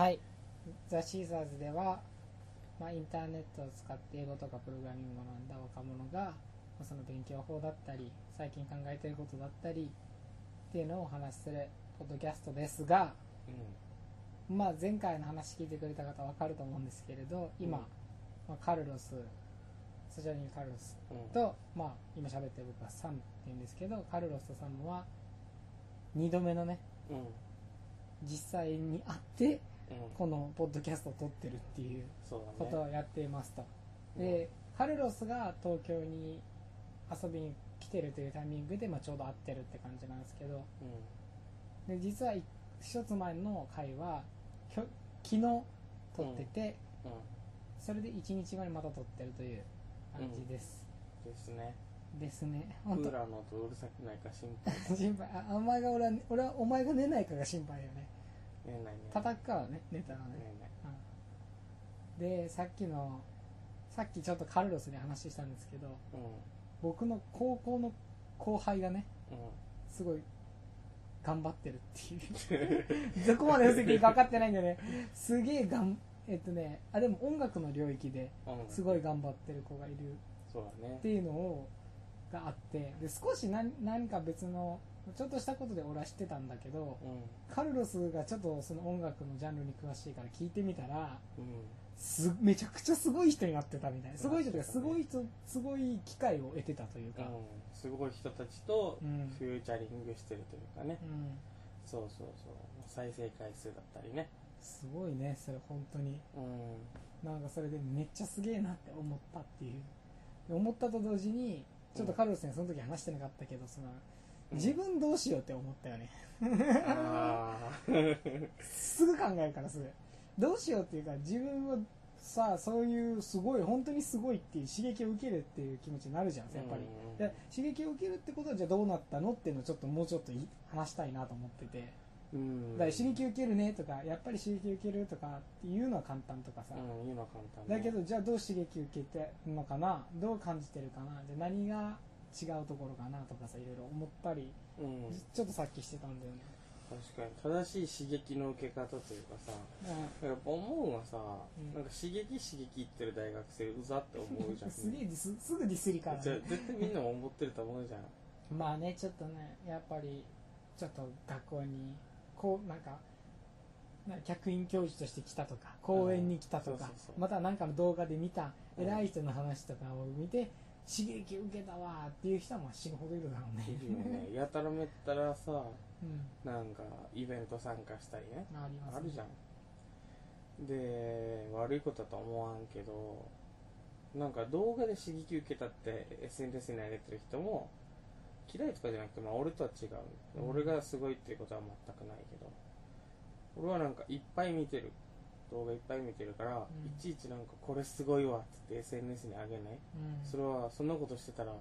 はい。ザ・シーザーズでは、まあ、インターネットを使って英語とかプログラミングを学んだ若者が、まあその勉強法だったり、最近考えていることだったり、っていうのをお話しするポッドキャストですが、うまあ、前回の話聞いてくれた方は分かると思うんですけれど、今、うんまあ、カルロス、スジャニー・カルロスん。うん。と、まあ、今喋ってる僕はサムって言うんですけど、カルロスとサムは、2度目のね、うん。実際に会って、うん。このポッドキャストを撮ってるっていう。ことをやっていますと。うんで、カルロスが東京に遊びに来てるというタイミングで、まあ、ちょうど会ってるって感じなんですけど、うん。で実は一一つ前の回は昨日撮ってて、うん。それで1日後にまた撮ってるという感じです、ですね。ですねク本当ーラーの音うるさくないか心配。心配あお前が俺は俺はお前が寝ないかが心配よね叩くからね寝たらね。うんでさっきのさっきちょっとカルロスに話したんですけどう僕の高校の後輩がね。すごい頑張ってるっていう どこまで伏せていいか分かってないんだよねすげえがんえっとねあでも音楽の領域でうん。すごい頑張ってる子がいるそうだねって。いうのをがあってで少し何何か別のちょっとしたことで俺は知ってたんだけどうカルロスがちょっとその音楽のジャンルに詳しいから聞いてみたらん。うん。すめちゃくちゃすごい人になってたみたいなすごい人というかすごい人すごい機会を得てたというか、うん。すごい人たちとうんフューチャリングしてるというかね。うんそうそうそう。再生回数だったりね。すごいねそれ本当にうん。なんかそれでめっちゃすげえなって思ったっていうで思ったと同時にちょっとカルロスにその時話してなかったけどそのうん自分どうしようって思ったよね。ああ。すぐ考えるからすぐ。どうしようっていうか自分はさそういうすごい本当にすごいっていう刺激を受けるっていう気持ちになるじゃんやっぱり、うんで刺激を受けるってことはじゃあどうなったのっていうのをちょっともうちょっとい話したいなと思ってて。うん。だから刺激受けるねとかやっぱり刺激受けるとかっていうのは簡単とかさ、うん、言うのは簡単ね。だけどじゃあどう刺激受けてるのかなどう感じてるかなじゃあ何が違うところかなとかさいろいろ思ったり、うん。ちょっとさっきしてたんだよね、確かに正しい刺激の受け方というかさやっぱ思うのはさ、うん。なんか刺激刺激言ってる大学生うざって思うじゃん。すげえディスすぐディスりからじゃあね絶対みんなも思ってると思うじゃん。まあねちょっとねやっぱりちょっと学校にこうなんかな客員教授として来たとか講演に来たとかまた何かの動画で見たうん偉い人の話とかを見て刺激受けたわーっていう人はまあ死ぬほどいるだろうね。いるよね。やたらめったらさうん。なんかイベント参加したりね。ありますね。あるじゃん。で悪いことだとは思わんけどなんか動画で刺激受けたって SNS に上げてる人も嫌いとかじゃなくて、まあ、俺とは違う、うん俺がすごいっていうことは全くないけど。俺はなんかいっぱい見てる動画いっぱい見てるから、ん。いちいちなんかこれすごいわっつって SNS に上げない。うん。それはそんなことしてたら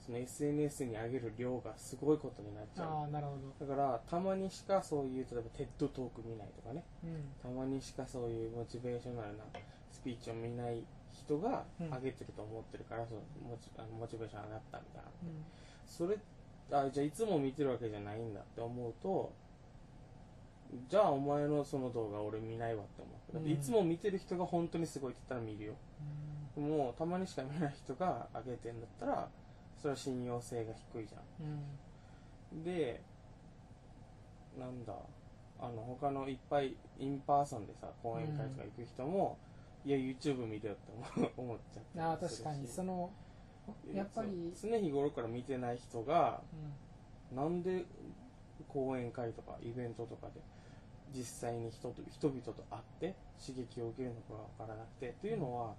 その SNS に上げる量がすごいことになっちゃう。なるほど。だからたまにしかそういう例えばテッドトーク見ないとかね。うん。たまにしかそういうモチベーショナルなスピーチを見ない人がうん。上げてると思ってるから、そのモチあのモチベーション上がったみたいな。うん。それあじゃあいつも見てるわけじゃないんだって思うとじゃあお前のその動画俺見ないわって思う。だってうんいつも見てる人が本当にすごいって言ったら見るよ。うん。もうたまにしか見ない人が上げてんだったらそれは信用性が低いじゃん。うん。でなんだあの他のいっぱい in person でさ講演会とか行く人も、いや YouTube 見てよって思 っちゃったああ確かに。そのやっぱり常日頃から見てない人がうん。なんで講演会とかイベントとかで実際に人と人々と会って刺激を受けるのかが分からなくてというのは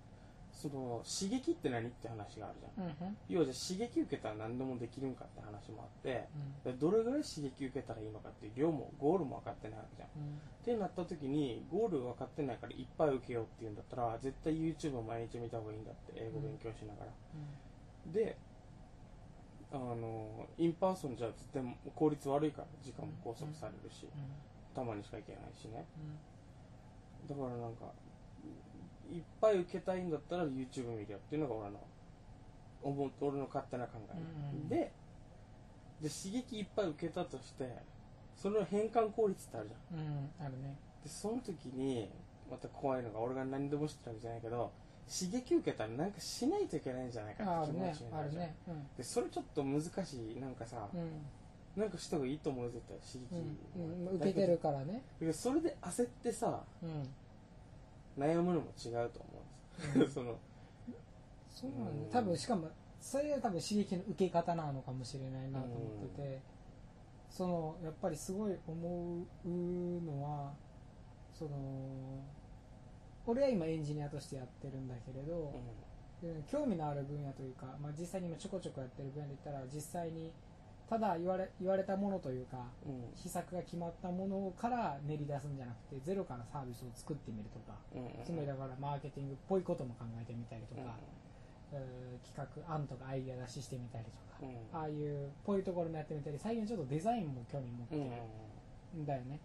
その刺激って何って話があるじゃん。うんうん。要はじゃあ刺激受けたら何でもできるんかって話もあってうん。でどれぐらい刺激受けたらいいのかっていう量もゴールも分かってないわけじゃん。うん。ってなった時にゴール分かってないからいっぱい受けようっていうんだったら絶対 YouTube を毎日見た方がいいんだって英語勉強しながら、であの in person じゃ絶対効率悪いから時間も拘束されるし、たまにしか行けないしね。だからなんかいっぱい受けたいんだったら YouTube 見るよっていうのが俺の思う俺の勝手な考え、うんでで刺激いっぱい受けたとしてその変換効率ってあるじゃん。うんあるね。でその時にまた怖いのが俺が何でも知ってるわけじゃないけど刺激受けたらなんかしないといけないんじゃないかって気持ちになるじゃん、あるね。でそれちょっと難しい。なんかさ、うんなんかした方がいいと思うよ絶対刺激、うん、うん、受けてるからね。それで焦ってさうん。悩むのも違うと思うんです。よ そのそうなんだ。うん。多分しかもそれが多分刺激の受け方なのかもしれないなと思ってて、そのやっぱりすごい思うのはその俺は今エンジニアとしてやってるんだけれど、で興味のある分野というか、まあ、実際に今ちょこちょこやってる分野で言ったら実際にただ言われ言われたものというかうん。うん施策が決まったものから練り出すんじゃなくてゼロからサービスを作ってみるとかうん。うんつまりだからマーケティングっぽいことも考えてみたりとか、えー企画案とかアイデア出ししてみたりとか、うん。ああいうぽいところもやってみたり最近ちょっとデザインも興味持ってうんうんるんだよね、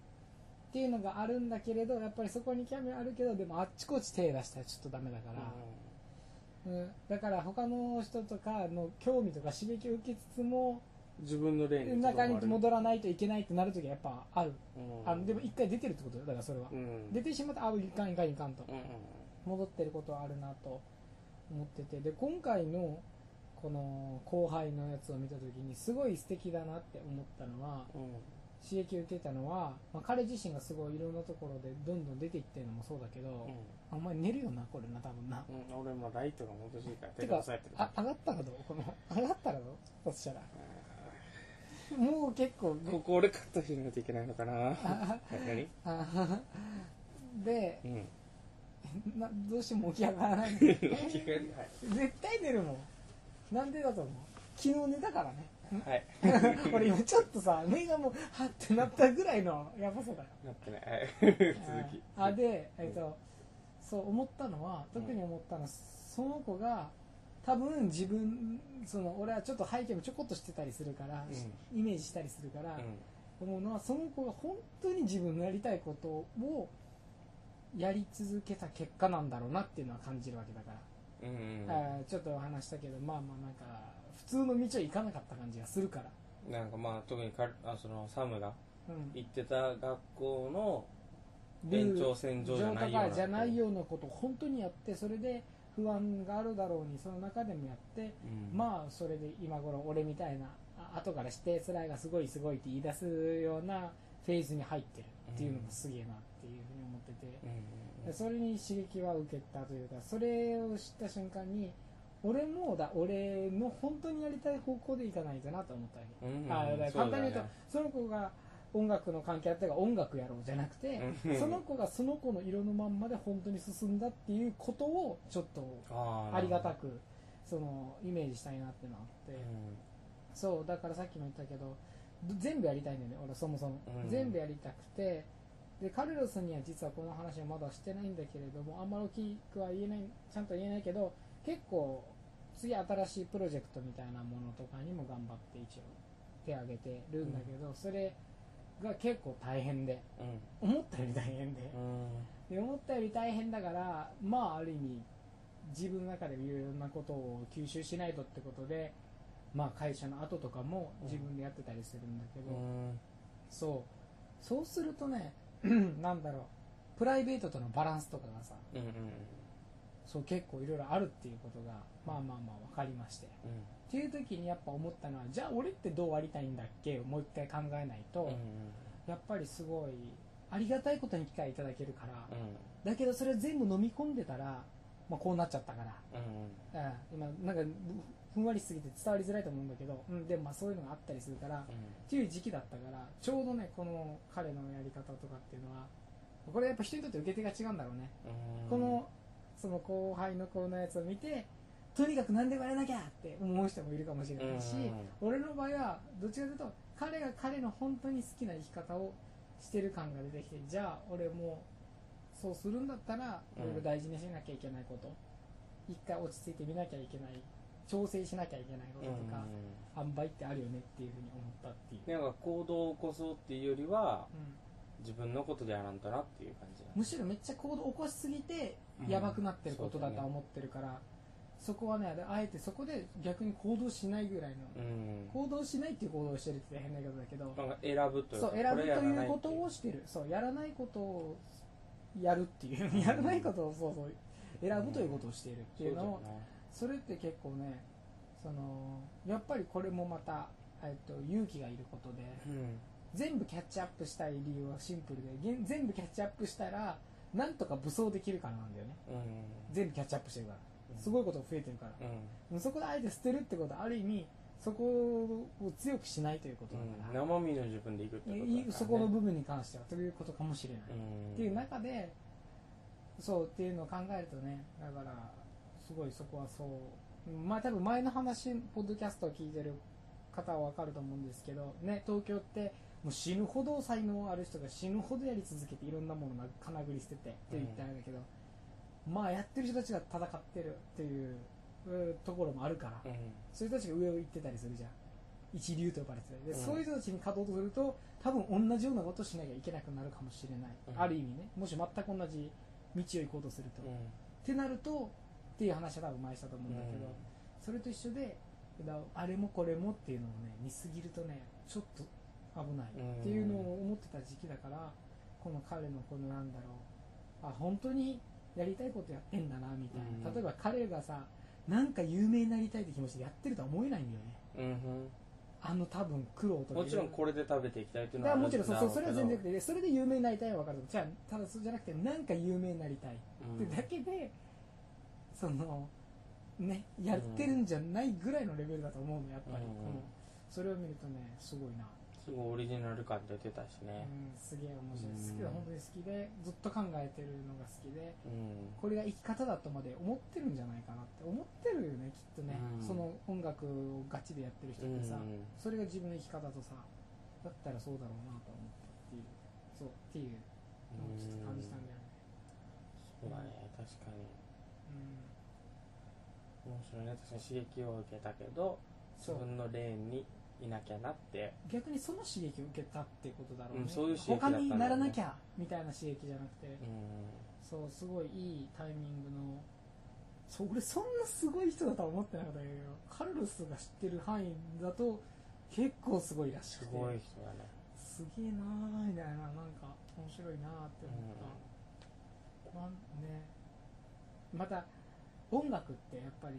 っていうのがあるんだけれどやっぱりそこに興味あるけどでもあっちこっち手出したらちょっとダメだから、うん。だから他の人とかの興味とか刺激を受けつつも自分の例に中に戻らないといけないってなるときはやっぱある、うん。あのでも一回出てるってことよ。だからそれは、うん。出てしまったらあいかんいかんいかんと。戻ってることはあるなと思ってて。で今回のこの後輩のやつを見た時にすごい素敵だなって思ったのはうん。刺激を受けたのは、まあ、彼自身がすごいいろんなところでどんどん出ていってるのもそうだけど、うん。お前寝るよなこれな多分な、うん俺もライトが戻しいから手てかで押さえてるあ上がったらどう？この上がったらどう？そしたらもう結構ここ俺カットしないといけないのかな。はい何？あでうん。などうしても起き上がらない。気がはい。絶対寝るもん。なんでだと思う？昨日寝たからね。はい。俺今ちょっとさ目がもうはってなったぐらいのやばさだよ。なってない。は い続き。あで、えっとそう思ったのは特に思ったのは、その子が多分自分その俺はちょっと背景もちょこっとしてたりするから、イメージしたりするから、思うのはその子が本当に自分のやりたいことをやり続けた結果なんだろうなっていうのは感じるわけだから、うんうんあーちょっと話したけどまあまあなんか普通の道を行かなかった感じがするから、なんかまあ特にかあそのサムがうん、行ってた学校の延長線上じゃないような上と。かじゃないようなことを本当にやってそれで不安があるだろうにその中でもやって、うん。まあそれで今頃俺みたいなあ後からしてスライがすごいすごいって言い出すようなフェーズに入ってるっていうのがすげえなっていうふうに思ってて、うんそれに刺激は受けたというかそれを知った瞬間に俺もだ俺の本当にやりたい方向でいかないとなと思ったわけ、うんうんあ簡単に言うとその子が音楽の関係あったから音楽やろうじゃなくて、うん。その子がその子の色のまんまで本当に進んだっていうことをちょっとありがたくそのイメージしたいなっていうのがあって、うん。そうだからさっきも言ったけどど全部やりたいんだよね俺そもそも、うん。全部やりたくて。でカルロスには実はこの話はまだしてないんだけれどもあんまり大きくは言えないちゃんと言えないけど結構次新しいプロジェクトみたいなものとかにも頑張って一応手を挙げてるんだけど、それが結構大変でうん。思ったより大変で。うん。で思ったより大変だからまあある意味自分の中でいろんなことを吸収しないとってことでまあ会社の後とかも自分でやってたりするんだけど、うん。そう。そうするとね なんだろう。プライベートとのバランスとかがさうんうん。そう結構いろいろあるっていうことがまあまあまあ分かりましてっていう時にやっぱ思ったのはじゃあ俺ってどうありたいんだっけ？をもう一回考えないと、うん。うんやっぱりすごいありがたいことに機会いただけるから、うん。だけどそれ全部飲み込んでたら、まあ、こうなっちゃったから、うん。うん、今なんかふんわりしすぎて伝わりづらいと思うんだけど、うん、でもまあそういうのがあったりするから、っていう時期だったからちょうどねこの彼のやり方とかっていうのはこれやっぱ人にとって受け手が違うんだろうね、うん。このその後輩の子のやつを見てとにかく何でもやらなきゃって思う人もいるかもしれないし、俺の場合はどっちかというと彼が彼の本当に好きな生き方をしてる感が出てきてじゃあ俺もそうするんだったらうん。いろいろ大事にしなきゃいけないこと、一回落ち着いてみなきゃいけない調整しなきゃいけないこととか、塩梅ってあるよねっていうふうに思ったっていう、なんか行動を起こそうっていうよりはうん。自分のことでやらんとなっていう感じむしろめっちゃ行動を起こしすぎてやばくなってることだとは思ってるから、そこはねあえてそこで逆に行動しないぐらいの、うん。行動しないっていう行動をしてるって変な言い方だけど、選ぶというかそう選ぶといいう。ことをしてる。そうやらないことをやるっていう。やらないことをそうそう選ぶということをしているっていうのを、それって結構ねそのやっぱりこれもまた、えっと、勇気がいることでうん。全部キャッチアップしたい理由はシンプルで全部キャッチアップしたらなんとか武装できるからなんだよね。うん。全部キャッチアップしてるから。うんすごいことが増えてるから。うん。そこであえて捨てるってことはある意味そこを強くしないということだから、生身の自分でいくってことね、いそこの部分に関してはということかもしれない、うん。っていう中でそうっていうのを考えるとねだからすごいそこはそう。まあ多分前の話ポッドキャストを聞いてる方は分かると思うんですけどね東京ってもう死ぬほど才能ある人が死ぬほどやり続けていろんなものがかなぐり捨ててって言ってあれだけど、まあやってる人たちが戦ってるっていううところもあるから、うん。そういう人たちが上を行ってたりするじゃん。一流と呼ばれてたりで、うん。そういう人たちに勝とうとすると多分同じようなことをしなきゃいけなくなるかもしれない、うん。ある意味ね。もし全く同じ道を行こうとすると、うん。ってなるとっていう話は多分前したと思うんだけど、それと一緒でだあれもこれもっていうのをね見すぎるとねちょっと危ない。っていうのを思ってた時期だからこの彼のこのなんだろう。あ本当にやりたいことやってんだなみたいな、うん。例えば彼がさなんか有名になりたいって気持ちでやってるとは思えないんだよね。うんあの多分苦労とか。もちろんこれで食べていきたいっていうだのはからもちろんそうそうそれは全然然でそれで有名になりたいは分かる。じゃあただそうじゃなくてなんか有名になりたいってだけで、そのねやってるんじゃないぐらいのレベルだと思うのやっぱり、うんそれを見るとねすごいな、すごいオリジナル感出てたしね。うん、すげえ面白い。うん。好きだ本当に好きでずっと考えてるのが好きでうん。これが生き方だとまで思ってるんじゃないかなって思ってるよねきっとね、うん。その音楽をガチでやってる人ってさ、うん。それが自分の生き方とさだったらそうだろうなと思ってっていう。そうっていう。のをちょっと感じたんだよね。そうだね確かに。うん。面白いね。確かに刺激を受けたけど自分のレーンにいなきゃなって。逆にその刺激を受けたってことだろうね、うんそういう刺激だったんだろうね。他にならなきゃみたいな刺激じゃなくて、うん。そうすごいいいタイミングの。そう俺そんなすごい人だとは思ってなかったけど。カルロスが知ってる範囲だと結構すごいらしくて。すごい人だね。すげえなーみたいな。なんか面白いなーって思った、なん。ね。また音楽ってやっぱり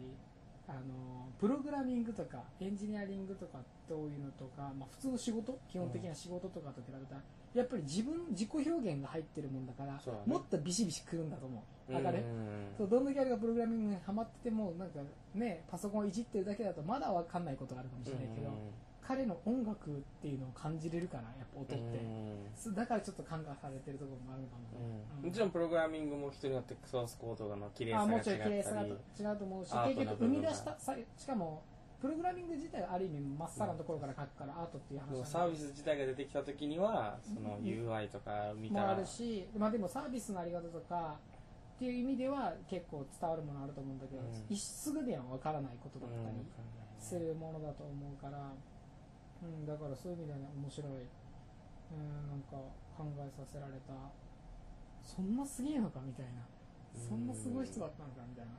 あのプログラミングとかエンジニアリングとかというのとか、まあ、普通の仕事基本的な仕事とかと比べたら、やっぱり自分自己表現が入ってるもんだからね。もっとビシビシくるんだと思う。わかる、うん。そうどんだけあれがプログラミングにハマっててもなんかねパソコンをいじってるだけだとまだわかんないことがあるかもしれないけど、彼の音楽っていうのを感じれるからやっぱ音って、だからちょっと感化されてるところもあるかもね、うん。もちろんプログラミングも人によってソースコードの綺麗さあが違っもちろん綺麗さがたり違うと思うし結局生み出したさしかもプログラミング自体はある意味まっさらなところから書くからアートっていう話でもなんだサービス自体が出てきた時にはそのうん UI とか見たら。もあるし、まあ、でもサービスのあり方とかっていう意味では結構伝わるものあると思うんだけど、うん。一すぐでは分からないことだったりうん。するものだと思うから、うん、だからそういう意味ではね面白い、うん、なんか考えさせられた。そんなすげえのかみたいな。そんなすごい人だったのかみたいな。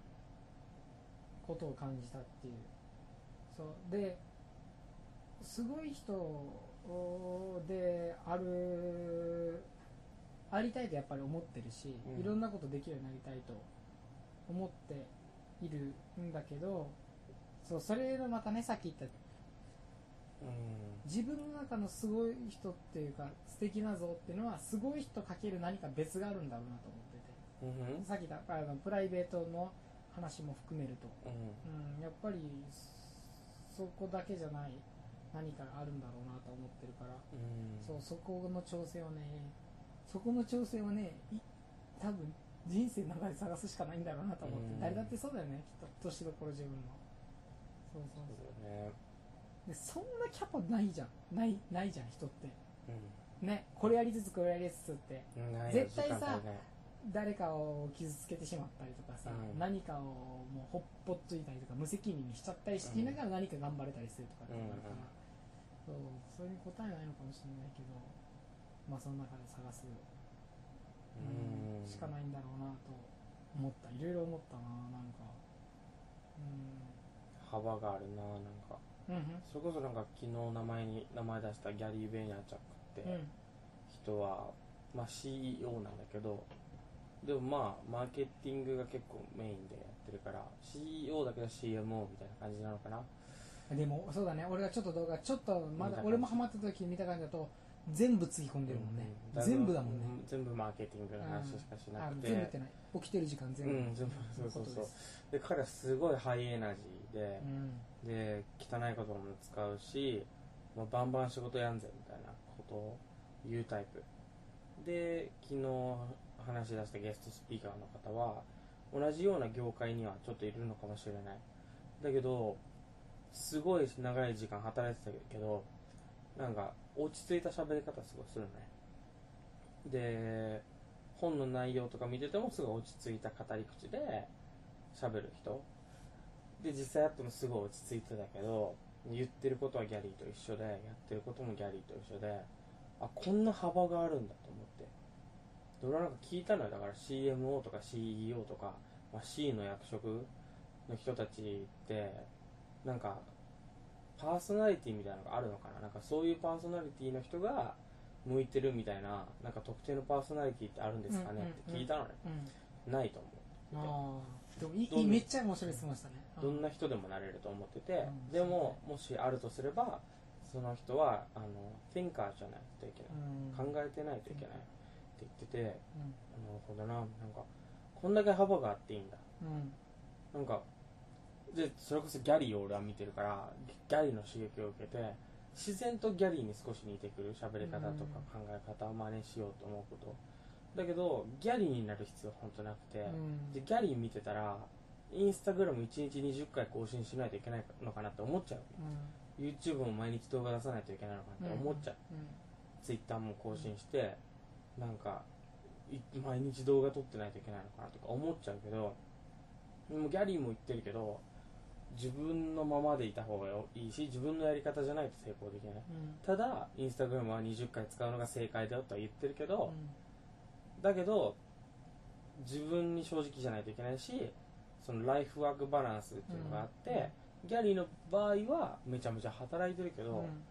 ことを感じたっていう。そう。ですごい人であるありたいとやっぱり思ってるし、うん。いろんなことできるようになりたいと思っているんだけどそうそれのまたねさっき言ったうん自分の中のすごい人っていうか素敵な像っていうのはすごい人かける何か別があるんだろうなと思ってて。うん。さっき言ったあのプライベートの話も含めると、うん。うん、やっぱりそこだけじゃない何かがあるんだろうなと思ってるから、うん。そうそこの調整をねそこの調整をねい多分人生の中で探すしかないんだろうなと思って、うん。誰だってそうだよねきっと。年どころ自分の。そうそうそう。そうだよねでそんなキャパないじゃん。ないないじゃん人って。うねこれやりつつこれやりつつって。んない絶対さ誰かを傷つけてしまったりとかさ、うん。何かをもうほっぽっついたりとか無責任にしちゃったりしていながら何か頑張れたりするとかっていうのがあるから、そうそれに答えないのかもしれないけどまあその中で探す、うんしかないんだろうなと思った。いろいろ思ったななんか、う幅があるななんかうんうん。それこそなんか昨日名前に名前出したギャリー・ベイナーチャックってうん。人は、まあ、CEO なんだけどでもまあマーケティングが結構メインでやってるから CEO だけど CMO みたいな感じなのかな。でもそうだね。俺がちょっと動画ちょっとまだ俺もハマった時見た感じだと全部つぎ込んでるもんね、うん。全部だもんね、うん全部マーケティングの話しかしなあくて、全部ってない。起きてる時間全部、うん全部そうそうそう。で彼はすごいハイエナジーでう、んで汚い言葉も使うし、まあ、バンバン仕事やんぜみたいなことを言うタイプ。で昨日話し出したゲストスピーカーの方は同じような業界にはちょっといるのかもしれない。だけどすごい長い時間働いてたけどなんか落ち着いた喋り方すごいするね。で本の内容とか見ててもすごい落ち着いた語り口で喋る人。で実際やってもすごい落ち着いてたけど言ってることはギャリーと一緒でやってることもギャリーと一緒であこんな幅があるんだと思って。で俺はなんか聞いたのよ。だから CMO とか CEO とか、まあ、C の役職の人たちってなんかパーソナリティみたいなのがあるのかな。なんかそういうパーソナリティの人が向いてるみたいななんか特定のパーソナリティってあるんですかねって聞いたのね、うんないと思うでもいいめっちゃ面白い質問したねどんな人でもなれると思ってて、うん。でももしあるとすればその人はあの thinker じゃないといけない、うん。考えてないといけないって言ってて、うん。なるほどななんかこんだけ幅があっていいんだ。うん。なんかでそれこそギャリーを俺は見てるからギャリーの刺激を受けて自然とギャリーに少し似てくる喋り方とか考え方を真似しようと思うこと。だけどギャリーになる必要本当なくて、うん。でギャリー見てたらインスタグラム1日20回更新しないといけないのかなって思っちゃう。うん。YouTube も毎日動画出さないといけないのかなって思っちゃう、Twitter も更新してなんかい毎日動画撮ってないといけないのかなとか思っちゃうけどでもギャリーも言ってるけど自分のままでいた方がいいし自分のやり方じゃないと成功できない。うん。ただインスタグラムは20回使うのが正解だよとは言ってるけど、うだけど自分に正直じゃないといけないしそのライフワークバランスっていうのがあって、ギャリーの場合はめちゃめちゃ働いてるけど、ん。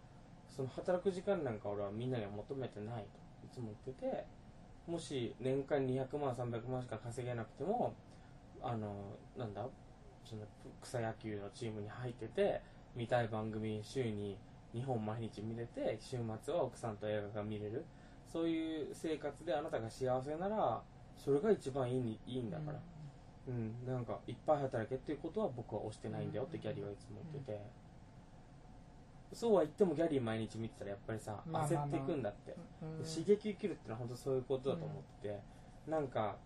その働く時間なんか俺はみんなには求めてないといつも言っててもし年間200万300万しか稼げなくてもあのなんだその草野球のチームに入ってて見たい番組週に2本毎日見れて週末は奥さんと映画が見れる。そういう生活であなたが幸せならそれが一番いいにいいんだから、うん、なんかいっぱい働けっていうことは僕は推してないんだよってギャリーはいつも言ってて、そうは言ってもギャリー毎日見てたらやっぱりさ、焦っていくんだって、うん刺激受けるってのは本当そういうことだと思ってて、なんか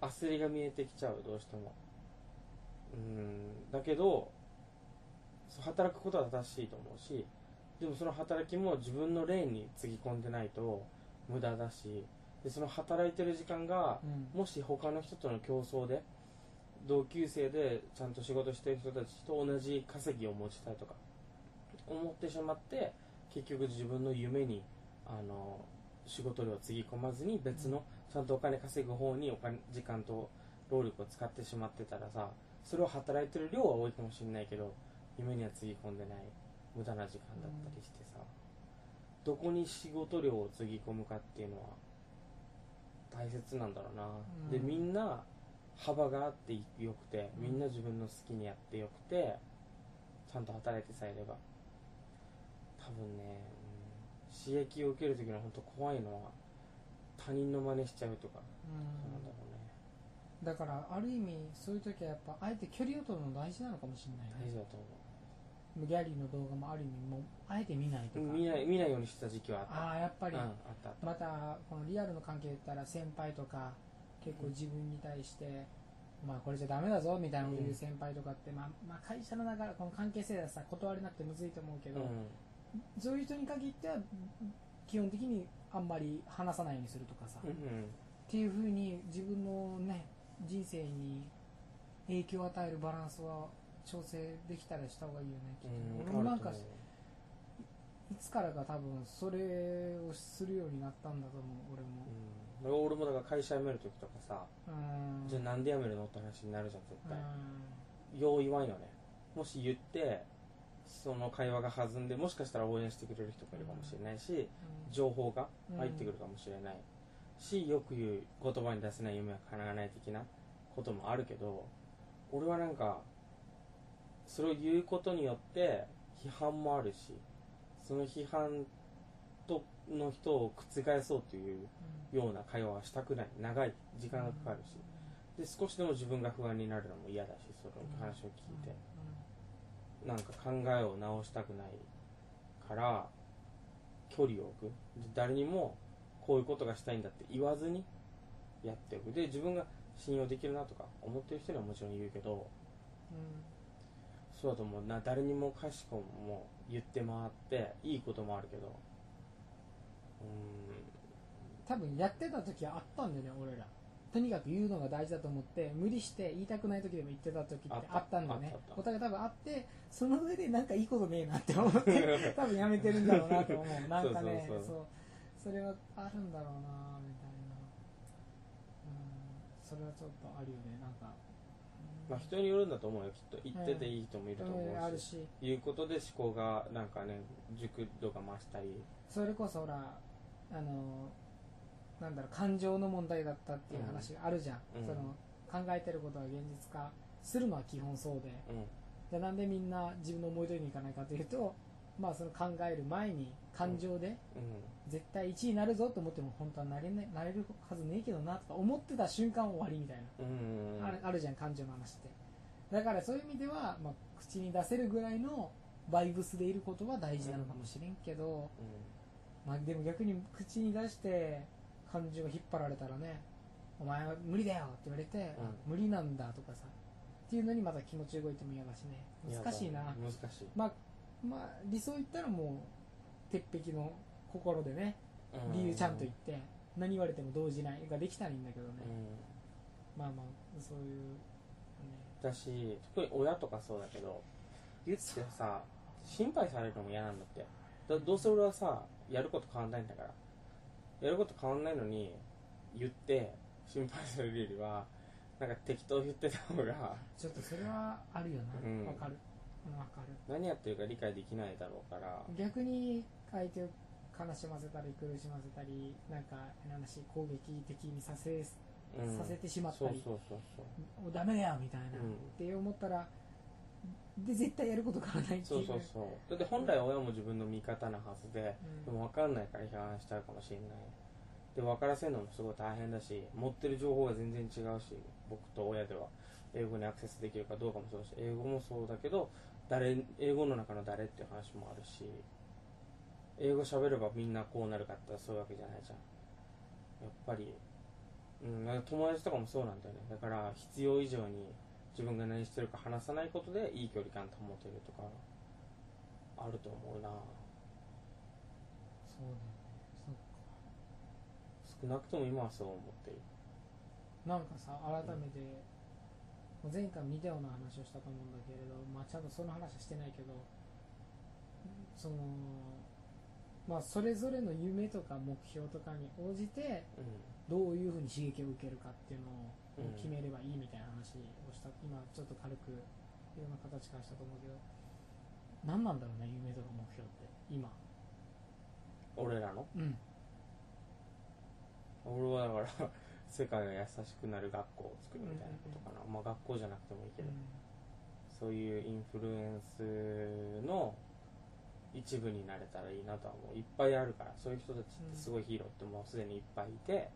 焦りが見えてきちゃうどうしても。うんだけど働くことは正しいと思うしでもその働きも自分のレーンにつぎ込んでないと無駄だしでその働いてる時間がうん。もし他の人との競争で同級生でちゃんと仕事してる人たちと同じ稼ぎを持ちたいとか思ってしまって結局自分の夢にあの仕事量をつぎ込まずに別のちゃんとお金稼ぐ方にお金時間と労力を使ってしまってたらさそれを働いてる量は多いかもしれないけど夢にはつぎ込んでない無駄な時間だったりしてさ、どこに仕事量をつぎ込むかっていうのは大切なんだろうな、うん。でみんな幅があってよくてみんな自分の好きにやってよくてちゃんと働いてさえいれば。多分ね、うん刺激を受ける時の本当怖いのは他人の真似しちゃうとか、そうなんだろうね。だからある意味そういう時はやっぱあえて距離を取るの大事なのかもしれないね。大事だと思ギャリーの動画もある意味もうあえて見ないとか。う見ない見ないようにしてた時期はあった。ああやっぱり、うん、あった。またこのリアルの関係で言ったら先輩とか結構自分に対して、まあこれじゃダメだぞみたいなこと言う先輩とかって、まあ、まあ会社の中この関係性でさ断れなくてむずいと思うけど、うん。そういう人に限っては基本的にあんまり話さないようにするとかさ、っうん。ていうふうに自分のね人生に影響を与えるバランスは調整できたらした方がいいよねきっと。ね、うん俺もなんかいつからか多分それをするようになったんだと思う俺も俺もだから会社辞める時とかさ、うん。じゃあなんで辞めるのって話になるじゃん絶対、用意はいよね。もし言ってその会話が弾んでもしかしたら応援してくれる人がいるかもしれないし情報が入ってくるかもしれない。しよく言う言葉に出せない夢は叶わない的なこともあるけど俺はなんかそれを言うことによって批判もあるしその批判との人を覆そうというような会話はしたくない。長い時間がかかるし。で少しでも自分が不安になるのも嫌だしその話を聞いて。なんか考えを直したくないから距離を置く。で誰にもこういうことがしたいんだって言わずにやっておく。で自分が信用できるなとか思ってる人にはもちろん言うけどそうだと思う。な誰にもかしこも言って回っていいこともあるけどう多分やってた時はあったんだよね俺ら。とにかく言うのが大事だと思って無理して言いたくない時でも言ってた時ってあった。んだよね。お互い多分あってその上でなんかいいことねえなって思って 多分やめてるんだろうなと思う。なんかねそうそれはあるんだろうなみたいな。うん。それはちょっとあるよねなんか。んまあ人によるんだと思うよ。きっと言ってていい人もいると思うし。るし。言うことで思考がなんかね熟度が増したり。それこそほらあのなんだろう感情の問題だったっていう話があるじゃん、うん。その考えてることが現実化するのは基本そうで。うん。じゃあなんでみんな自分の思い通りにいかないかというとまあその考える前に感情でう絶対1位になるぞと思っても本当はなれ,、ね、なれるはずねえけどなとか思ってた瞬間終わりみたいな、あるあるじゃん感情の話って。だからそういう意味では、まあ、口に出せるぐらいのバイブスでいることは大事なのかもしれんけど、まあ、でも逆に口に出して感情が引っ張られたらねお前は無理だよって言われて、無理なんだとかさっていうのにまた気持ち動いても嫌だしね。難しいな。難しい。まあまあ理想言ったらもう鉄壁の心でねうん。理由ちゃんと言って何言われても動じないができたらいいんだけどね、うん。まあまあそういう、ね、だし特に親とかそうだけど言ってさ心配されるのも嫌なんだって。だどうせ俺はさやること変わんないんだから。やること変わんないのに言って心配されるよりはなんか適当言ってた方が。ちょっとそれはあるようん。なわ、かる。うんわかる。何やってるか理解できないだろうから。逆に相手を悲しませたり苦しませたりなんか変な話攻撃的にさせ,、うん。させてしまったり。そうそうそうそう。ダメだよみたいな、うん。って思ったらで絶対やること変わらないっていう。そうそうそう。だって本来親も自分の味方なはずで、うん。でも分かんないから批判しちゃうかもしれない。で分からせるのもすごい大変だし持ってる情報が全然違うし僕と親では英語にアクセスできるかどうかもそうだし英語もそうだけど誰英語の中の誰っていう話もあるし英語喋ればみんなこうなるかってそういうわけじゃないじゃん。やっぱり、うん、友達とかもそうなんだよね。だから必要以上に自分が何してるか話さないことでいい距離感保てるとかあると思うな。そうだよね。そっか。少なくとも今はそう思ってる。なんかさ改めて、前回似たような話をしたと思うんだけれど、まあ、ちゃんとその話はしてないけどそのまあそれぞれの夢とか目標とかに応じてうん。どういうふうに刺激を受けるかっていうのをうん。決めればいいみたいな話をした、今ちょっと軽くいろんな形からしたと思うけど何なんだろうね夢とか目標って今。俺らの？うん。俺はだから世界が優しくなる学校を作るみたいなことかな、まあ学校じゃなくてもいいけど、そういうインフルエンスの一部になれたらいいなとは思う。いっぱいあるから。そういう人たちってすごいヒーローってもうすでにいっぱいいて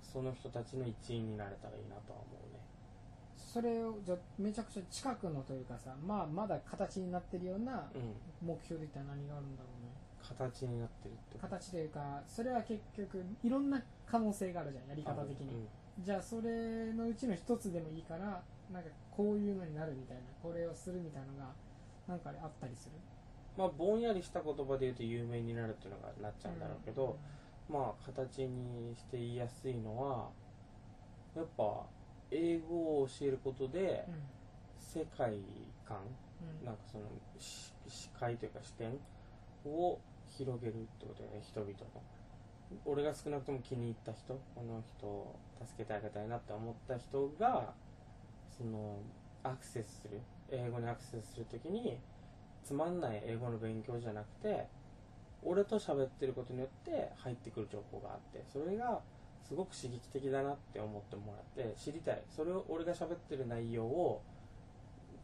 その人たちの一員になれたらいいなとは思うね。それをじゃあめちゃくちゃ近くのというかさ、まあ、まだ形になってるようなうん。目標でいったら何があるんだろうね形になってるって形というかそれは結局いろんな可能性があるじゃんやり方的に、じゃあそれのうちの一つでもいいからなんかこういうのになるみたいなこれをするみたいなのがなんかあったりする？まあぼんやりした言葉で言うと有名になるっていうのがなっちゃうんだろうけど、まあ形にして言いやすいのはやっぱ英語を教えることでうん。世界観うん。なんかそのし視界というか視点を広げるってことだよね人々の俺が少なくとも気に入った人この人を助けてあげたいなって思った人がそのアクセスする英語にアクセスするときにつまんない英語の勉強じゃなくて俺と喋ってることによって入ってくる情報があってそれがすごく刺激的だなって思ってもらって知りたい。それを俺が喋ってる内容を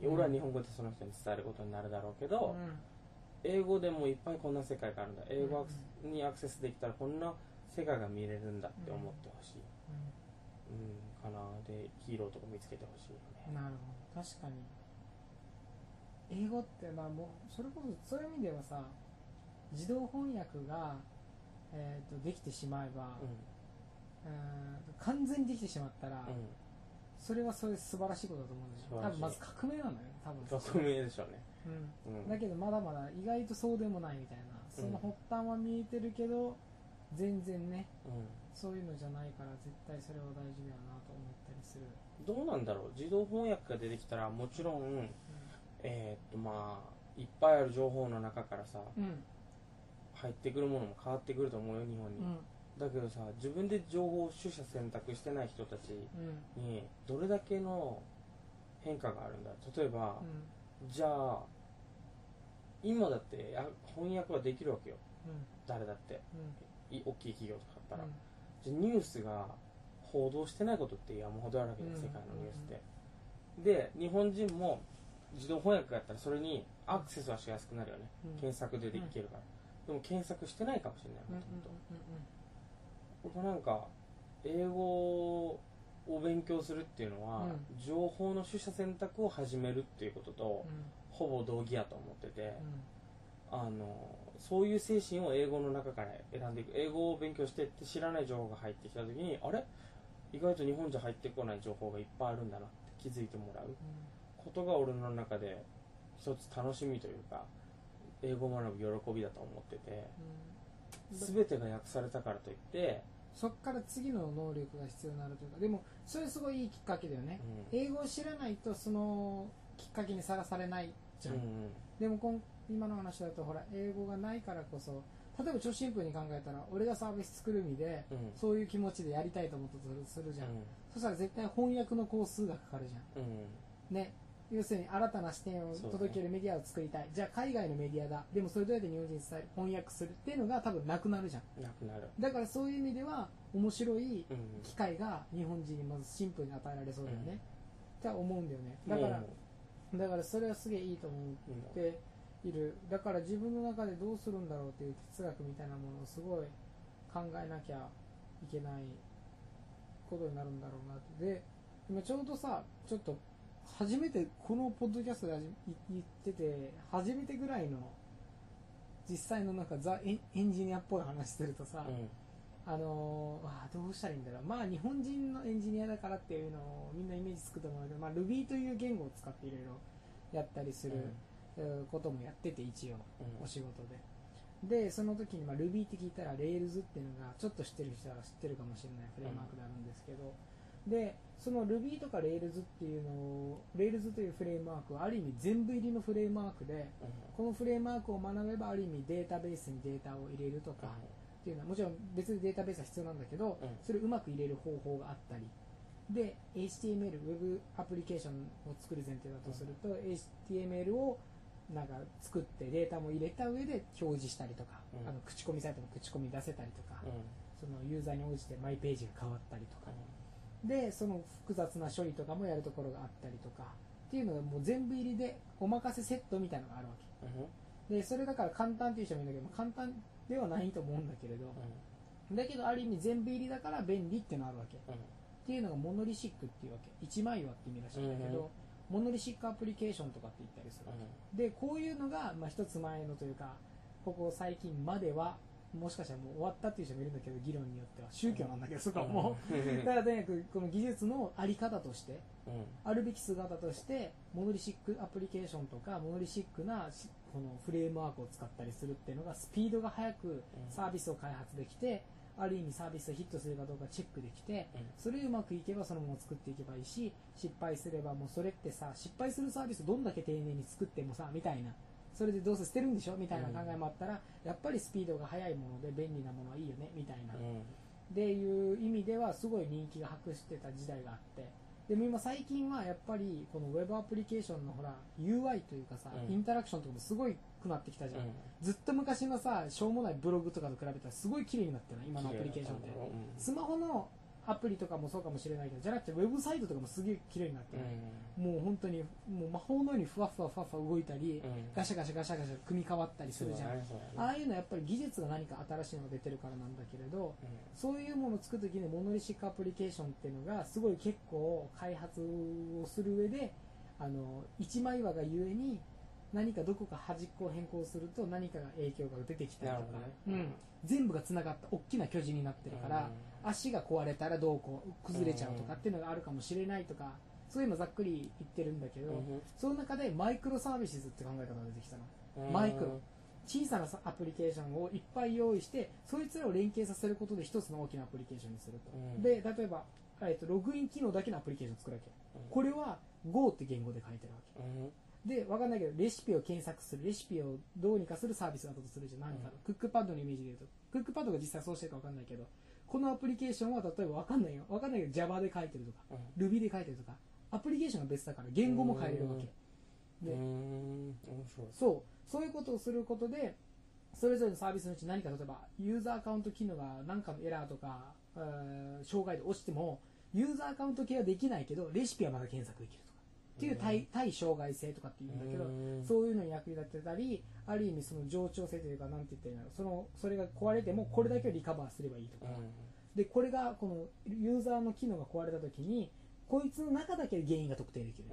俺は日本語でその人に伝えることになるだろうけど、英語でもいっぱいこんな世界があるんだ。英語にアクセスできたらこんな世界が見れるんだって思ってほしい、うん、かな。でヒーローとか見つけてほしいよね。なるほど確かに。英語ってまあもうそれこそそういう意味ではさ自動翻訳が、えー、とできてしまえば、ううん完全にできてしまったら、ん、うん、それはそれで素晴らしいことだと思うんですよ多分まず革命なのよ多分。革命でしょうねうん。うんだけどまだまだ意外とそうでもないみたいな。その発端は見えてるけど、全然ねうん。そういうのじゃないから絶対それは大事だよなと思ったりする、どうなんだろう。自動翻訳が出てきたらもちろんえーっとまあいっぱいある情報の中からさうん。うん入ってくるものも変わってくると思うよ日本に、うん。だけどさ自分で情報を取捨選択してない人たちうん。にどれだけの変化があるんだ。例えば、じゃあ今だってや翻訳はできるわけよ。うん。誰だって。大きい企業とかだったら、うん。じゃあニュースが報道してないことって山ほどあるわけで、うん。世界のニュースって、で日本人も自動翻訳がやったらそれにアクセスはしやすくなるよね、うん。検索でできるから、でも検索してないかもしれないうんもともと僕なんか英語を勉強するっていうのは、うん。情報の取捨選択を始めるっていうことと、ほぼ同義やと思ってて、あのそういう精神を英語の中から選んでいく英語を勉強してって知らない情報が入ってきた時にあれ？意外と日本じゃ入ってこない情報がいっぱいあるんだなって気づいてもらう。ことが俺の中で一つ楽しみというか英語を学ぶ喜びだと思っててうん。全てが訳されたからといって、そっから次の能力が必要になるというかでもそれすごいいいきっかけだよね。うん。英語を知らないとそのきっかけにさらされないじゃん、うん。でも今今の話だとほら英語がないからこそ例えば超シンプルに考えたら俺がサービス作る意味でうん。そういう気持ちでやりたいと思ったとするじゃん、うん。そしたら絶対翻訳の工数がかかるじゃん。うん。ね。要するに新たな視点を届けるメディアを作りたい、じゃあ海外のメディアだ。でもそれどうやって日本人に伝える翻訳するっていうのが多分なくなるじゃん。なくなる。だからそういう意味では面白いうん。機会が日本人にまずシンプルに与えられそうだよね、って思うんだよね。だから、だからそれはすげえいいと思っている。だから自分の中でどうするんだろうっていう哲学みたいなものをすごい考えなきゃいけないことになるんだろうなって。で今ちょうどさちょっと初めてこのポッドキャストで言ってて初めてぐらいの実際のなんかザエンジニアっぽい話するとさ、うん。あのーあーどうしたらいいんだろう。まあ日本人のエンジニアだからっていうのをみんなイメージつくと思うけど、まあ、Ruby という言語を使っていろいろやったりする、えーこともやってて一応うん。お仕事で。でその時に、まあ、Ruby って聞いたら Rails っていうのがちょっと知ってる人は知ってるかもしれない。フレームワークであるんですけど、でその Ruby とか Rails っていうのを Rails というフレームワークはある意味全部入りのフレームワークでこのフレームワークを学べばある意味データベースにデータを入れるとか、っていうのはもちろん別にデータベースは必要なんだけど、うん。それをうまく入れる方法があったり。で HTML ウェブアプリケーションを作る前提だとすると、HTML をなんか作ってデータも入れた上で表示したりとか、うん。あの口コミサイトの口コミ出せたりとか、うん。そのユーザーに応じてマイページが変わったりとか、でその複雑な処理とかもやるところがあったりとかっていうのがもう全部入りでお任せセットみたいなのがあるわけ。でそれだから簡単っていう人もいるんだけど簡単ではないと思うんだけれど、だけどある意味全部入りだから便利ってのがあるわけ。っていうのがモノリシックっていうわけ。一枚岩って意味らしいんだけど、モノリシックアプリケーションとかって言ったりするわけ。でこういうのが、まあ、一つ前のというかここ最近まではもしかしたらもう終わったっていう人もいるんだけど議論によっては。宗教なんだけどそこはもう。だからとにかくこの技術のあり方としてあるべき姿としてモノリシックアプリケーションとかモノリシックなしこのフレームワークを使ったりするっていうのがスピードが速くサービスを開発できてある意味サービスがヒットするかどうかチェックできてそれうまくいけばそのまま作っていけばいいし失敗すればもうそれってさ失敗するサービスどんだけ丁寧に作ってもさみたいな。それでどうせ捨てるんでしょ？みたいな考えもあったら、やっぱりスピードが速いもので便利なものはいいよねみたいな、っていう意味ではすごい人気が博してた時代があってでも今最近はやっぱりこのウェブアプリケーションのほら UI というかさ、うん。インタラクションとかもすごいくなってきたじゃん、うずっと昔のさしょうもないブログとかと比べたらすごい綺麗になってるな今のアプリケーションって綺麗だったん。スマホのアプリとかもそうかもしれないけどじゃなくてウェブサイトとかもすげえ綺麗になってる、もう本当にもう魔法のようにふわふわふわふわ動いたり、うん。うんガシャガシャガシャガシャ組み変わったりするじゃん、ねああいうのはやっぱり技術が何か新しいのが出てるからなんだけれどうん。そういうものを作るときにモノリシックアプリケーションっていうのがすごい結構開発をする上であの一枚岩がゆえに何かどこか端っこを変更すると何かが影響が出てきたりとか、ね。うん、全部がつながった大きな巨人になってるから、足が壊れたらどうこう崩れちゃうとかっていうのがあるかもしれないとかそういうのざっくり言ってるんだけど、うん。その中でマイクロサービスって考え方が出てきたの。うん。マイクロ。小さなさアプリケーションをいっぱい用意してそいつらを連携させることで一つの大きなアプリケーションにすると、うん。で例えば、えっとログイン機能だけのアプリケーションを作るわけ、うん。これは Go って言語で書いてるわうん。けでわかんないけどレシピを検索するレシピをどうにかするサービスだとするじゃん。何かの、クックパッドのイメージで言うと。クックパッドが実際そうしてるかわかんないけどこのアプリケーションは例えばわかんないよ。わかんないけど Java で書いてるとかうん。Ruby で書いてるとかアプリケーションが別だから言語も変えれるわけ。でそう。そういうことをすることでそれぞれのサービスのうち何か例えばユーザーアカウント機能が何かのエラーとか、えー障害で落ちてもユーザーアカウント系はできないけどレシピはまだ検索できると。かっていう対対障害性とかっていうんだけどうんそういうのに役立てたりある意味その冗長性というかなんて言ったらいいんだろう。そのそれが壊れてもこれだけをリカバーすればいいとか、でこれがこのユーザーの機能が壊れた時にこいつの中だけで原因が特定できる、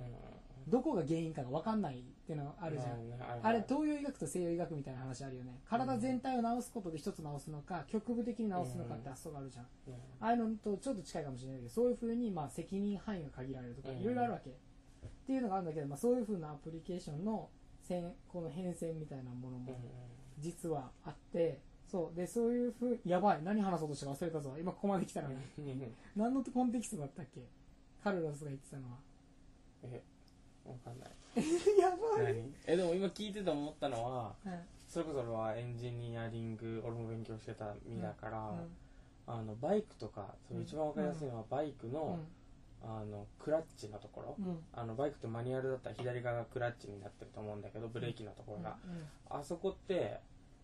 どこが原因かが分かんないっていうのがあるじゃん、あれ東洋医学と西洋医学みたいな話あるよね。体全体を治すことで一つ治すのか局部的に治すのかって発想があるじゃん、ああいうのとちょっと近いかもしれないけどそういうふうにまあ責任範囲が限られるとかうん。いろいろあるわけ、っていうのがあるんだけど、まあ、そういうふうなアプリケーションの線この変遷みたいなものも実はあってそう。でそういうふうやばい。何話そうとしたか忘れたぞ。今ここまで来たのに。何のコンテキストだったっけ？カルロスが言ってたのは。えわかんない。やばい、何？えでも今聞いてて思ったのはうんそれこそ俺はエンジニアリング俺も勉強してた身だから、うん。あのバイクとかそれ一番わかりやすいのはバイクの,、うあのクラッチのところ、んうん。あのバイクってマニュアルだったら左側がクラッチになってると思うんだけどブレーキのところが、あそこって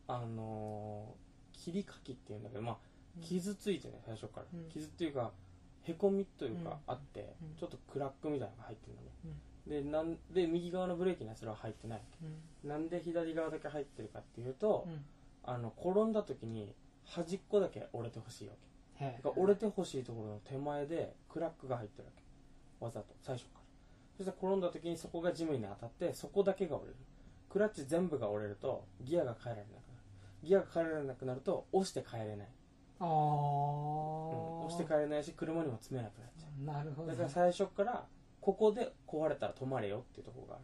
あのー切りかきっていうんだけどまあうん。傷ついてね最初から、うん。傷っていうかへこみというかうん。あって、うん。ちょっとクラックみたいなのが入ってるのね、でなんで右側のブレーキのやつらは入ってない。わうん。けなんで左側だけ入ってるかっていうと、うん。あの転んだ時に端っこだけ折れてほしいわけへえだから折れてほしいところの手前でクラックが入ってるわけ。わざと。最初から。そして転んだ時にそこが地面に当たってそこだけが折れる。クラッチ全部が折れるとギアが変えられなくなる。ギアが変えられなくなると押して帰れない、ああ、うん。押して帰れないし車にも詰めなくなっちゃなるほどうだから最初からここで壊れたら止まれよっていうところがある。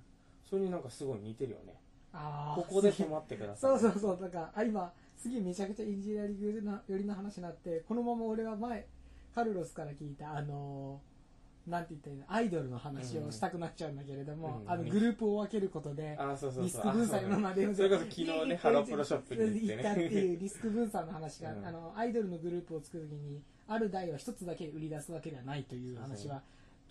それになんかすごい似てるよね。あー。ここで止まってくださ そいうそうそう。だからあ今すげえめちゃくちゃエンジニアリングな寄りの話になってこのまま俺は前カルロスから聞いたあのーなんて言ったらいいのアイドルの話をしたくなっちゃうんだけれども、うんあのグループを分けることで、あそうそうリスク分散のまでそれこそ昨日ねハロプロショップに行って行ったってねいうリスク分散の話が、うん。あのアイドルのグループを作るときにある台は一つだけ売り出すわけではないという話は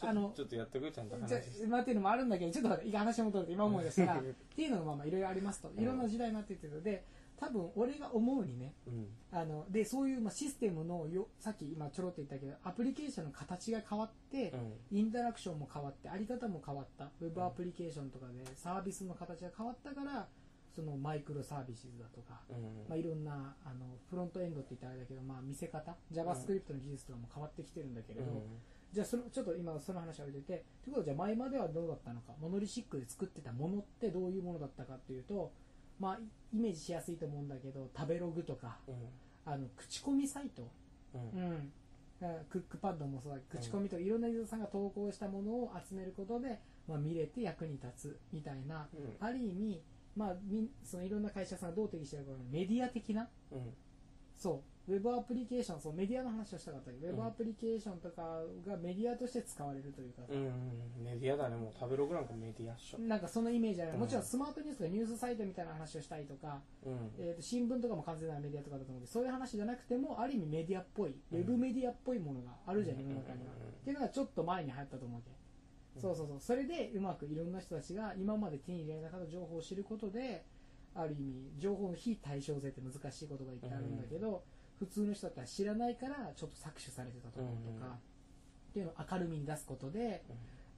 ちょあのちょっとやってくれちゃんと話して。まあっていうのもあるんだけどちょっと話戻ると今思い出したら。っていうのがまあまあいろいろありますと。いろんな時代になっていってるので多分俺が思うにねうん。あのでそういうまあシステムのよさっき今ちょろっと言ったけどアプリケーションの形が変わって、インタラクションも変わってあり方も変わった。ウェブアプリケーションとかでサービスの形が変わったからそのマイクロサービスだとか、うん。まあ、いろんなあのフロントエンドって言ったらあれだけど、まあ、見せ方。JavaScript の技術とかも変わってきてるんだけれど、じゃあそのちょっと今その話は置いててということはじゃあ前まではどうだったのか。モノリシックで作ってたものってどういうものだったかっていうとまあイメージしやすいと思うんだけど食べログとかうん。あの口コミサイト。うん。クックパッドもそうだ口コミとかいろんなユーザーさんが投稿したものを集めることで、まあ、見れて役に立つみたいなうん。ある意味、まあ、みんそのいろんな会社さんがどう定義してるかメディア的なうん。そうウェブアプリケーションそうメディアの話をしたかったけど、ウェブアプリケーションとかがメディアとして使われるというかさ、うん。メディアだねもう食べログなんかメディアっしょ。なんかそのイメージある、うん。もちろんスマートニュースとかニュースサイトみたいな話をしたいとか、うん。えー、と新聞とかも完全なメディアとかだと思うけどそういう話じゃなくてもある意味メディアっぽいウうん。ェブメディアっぽいものがあるじゃん、世の中には、うんっていうのがちょっと前に流行ったと思うわけ、うん。そうそうそう。それでうまくいろんな人たちが今まで手に入れなかった情報を知ることである意味情報の非対称性って難しい言葉がいっぱいあるんだけど、普通の人だったら知らないからちょっと搾取されてたところとか、うん。っていうのを明るみに出すことで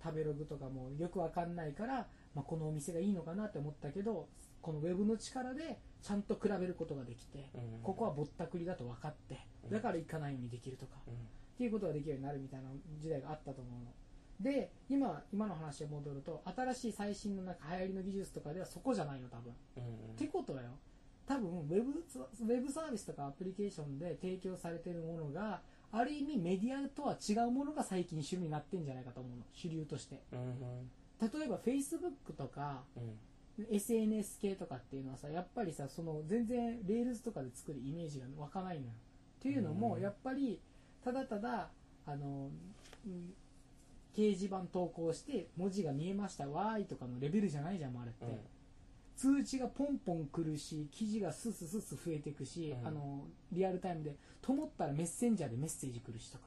食べログとかもよくわかんないから、まあ、このお店がいいのかなって思ったけどこのウェブの力でちゃんと比べることができて、うん。ここはぼったくりだと分かってだから行かないようにできるとか、うん。っていうことができるようになるみたいな時代があったと思うの。で今今の話へ戻ると新しい最新のなんか流行りの技術とかではそこじゃないの多分、うん。ってことはよ多分ウェブウェブサービスとかアプリケーションで提供されているものがある意味メディアとは違うものが最近主流になってんじゃないかと思うの。主流として。うん例えば Facebook とかうん SNS 系とかっていうのはさやっぱりさその全然 Rails とかで作るイメージが湧かないのよ。っていうのもうん。やっぱりただただあのうん掲示板投稿して文字が見えましたわーいとかのレベルじゃないじゃんもうあれって、うん通知がポンポン来るし記事がスススス増えていくし、うん。あのリアルタイムでと思ったらメッセンジャーでメッセージ来るしとか、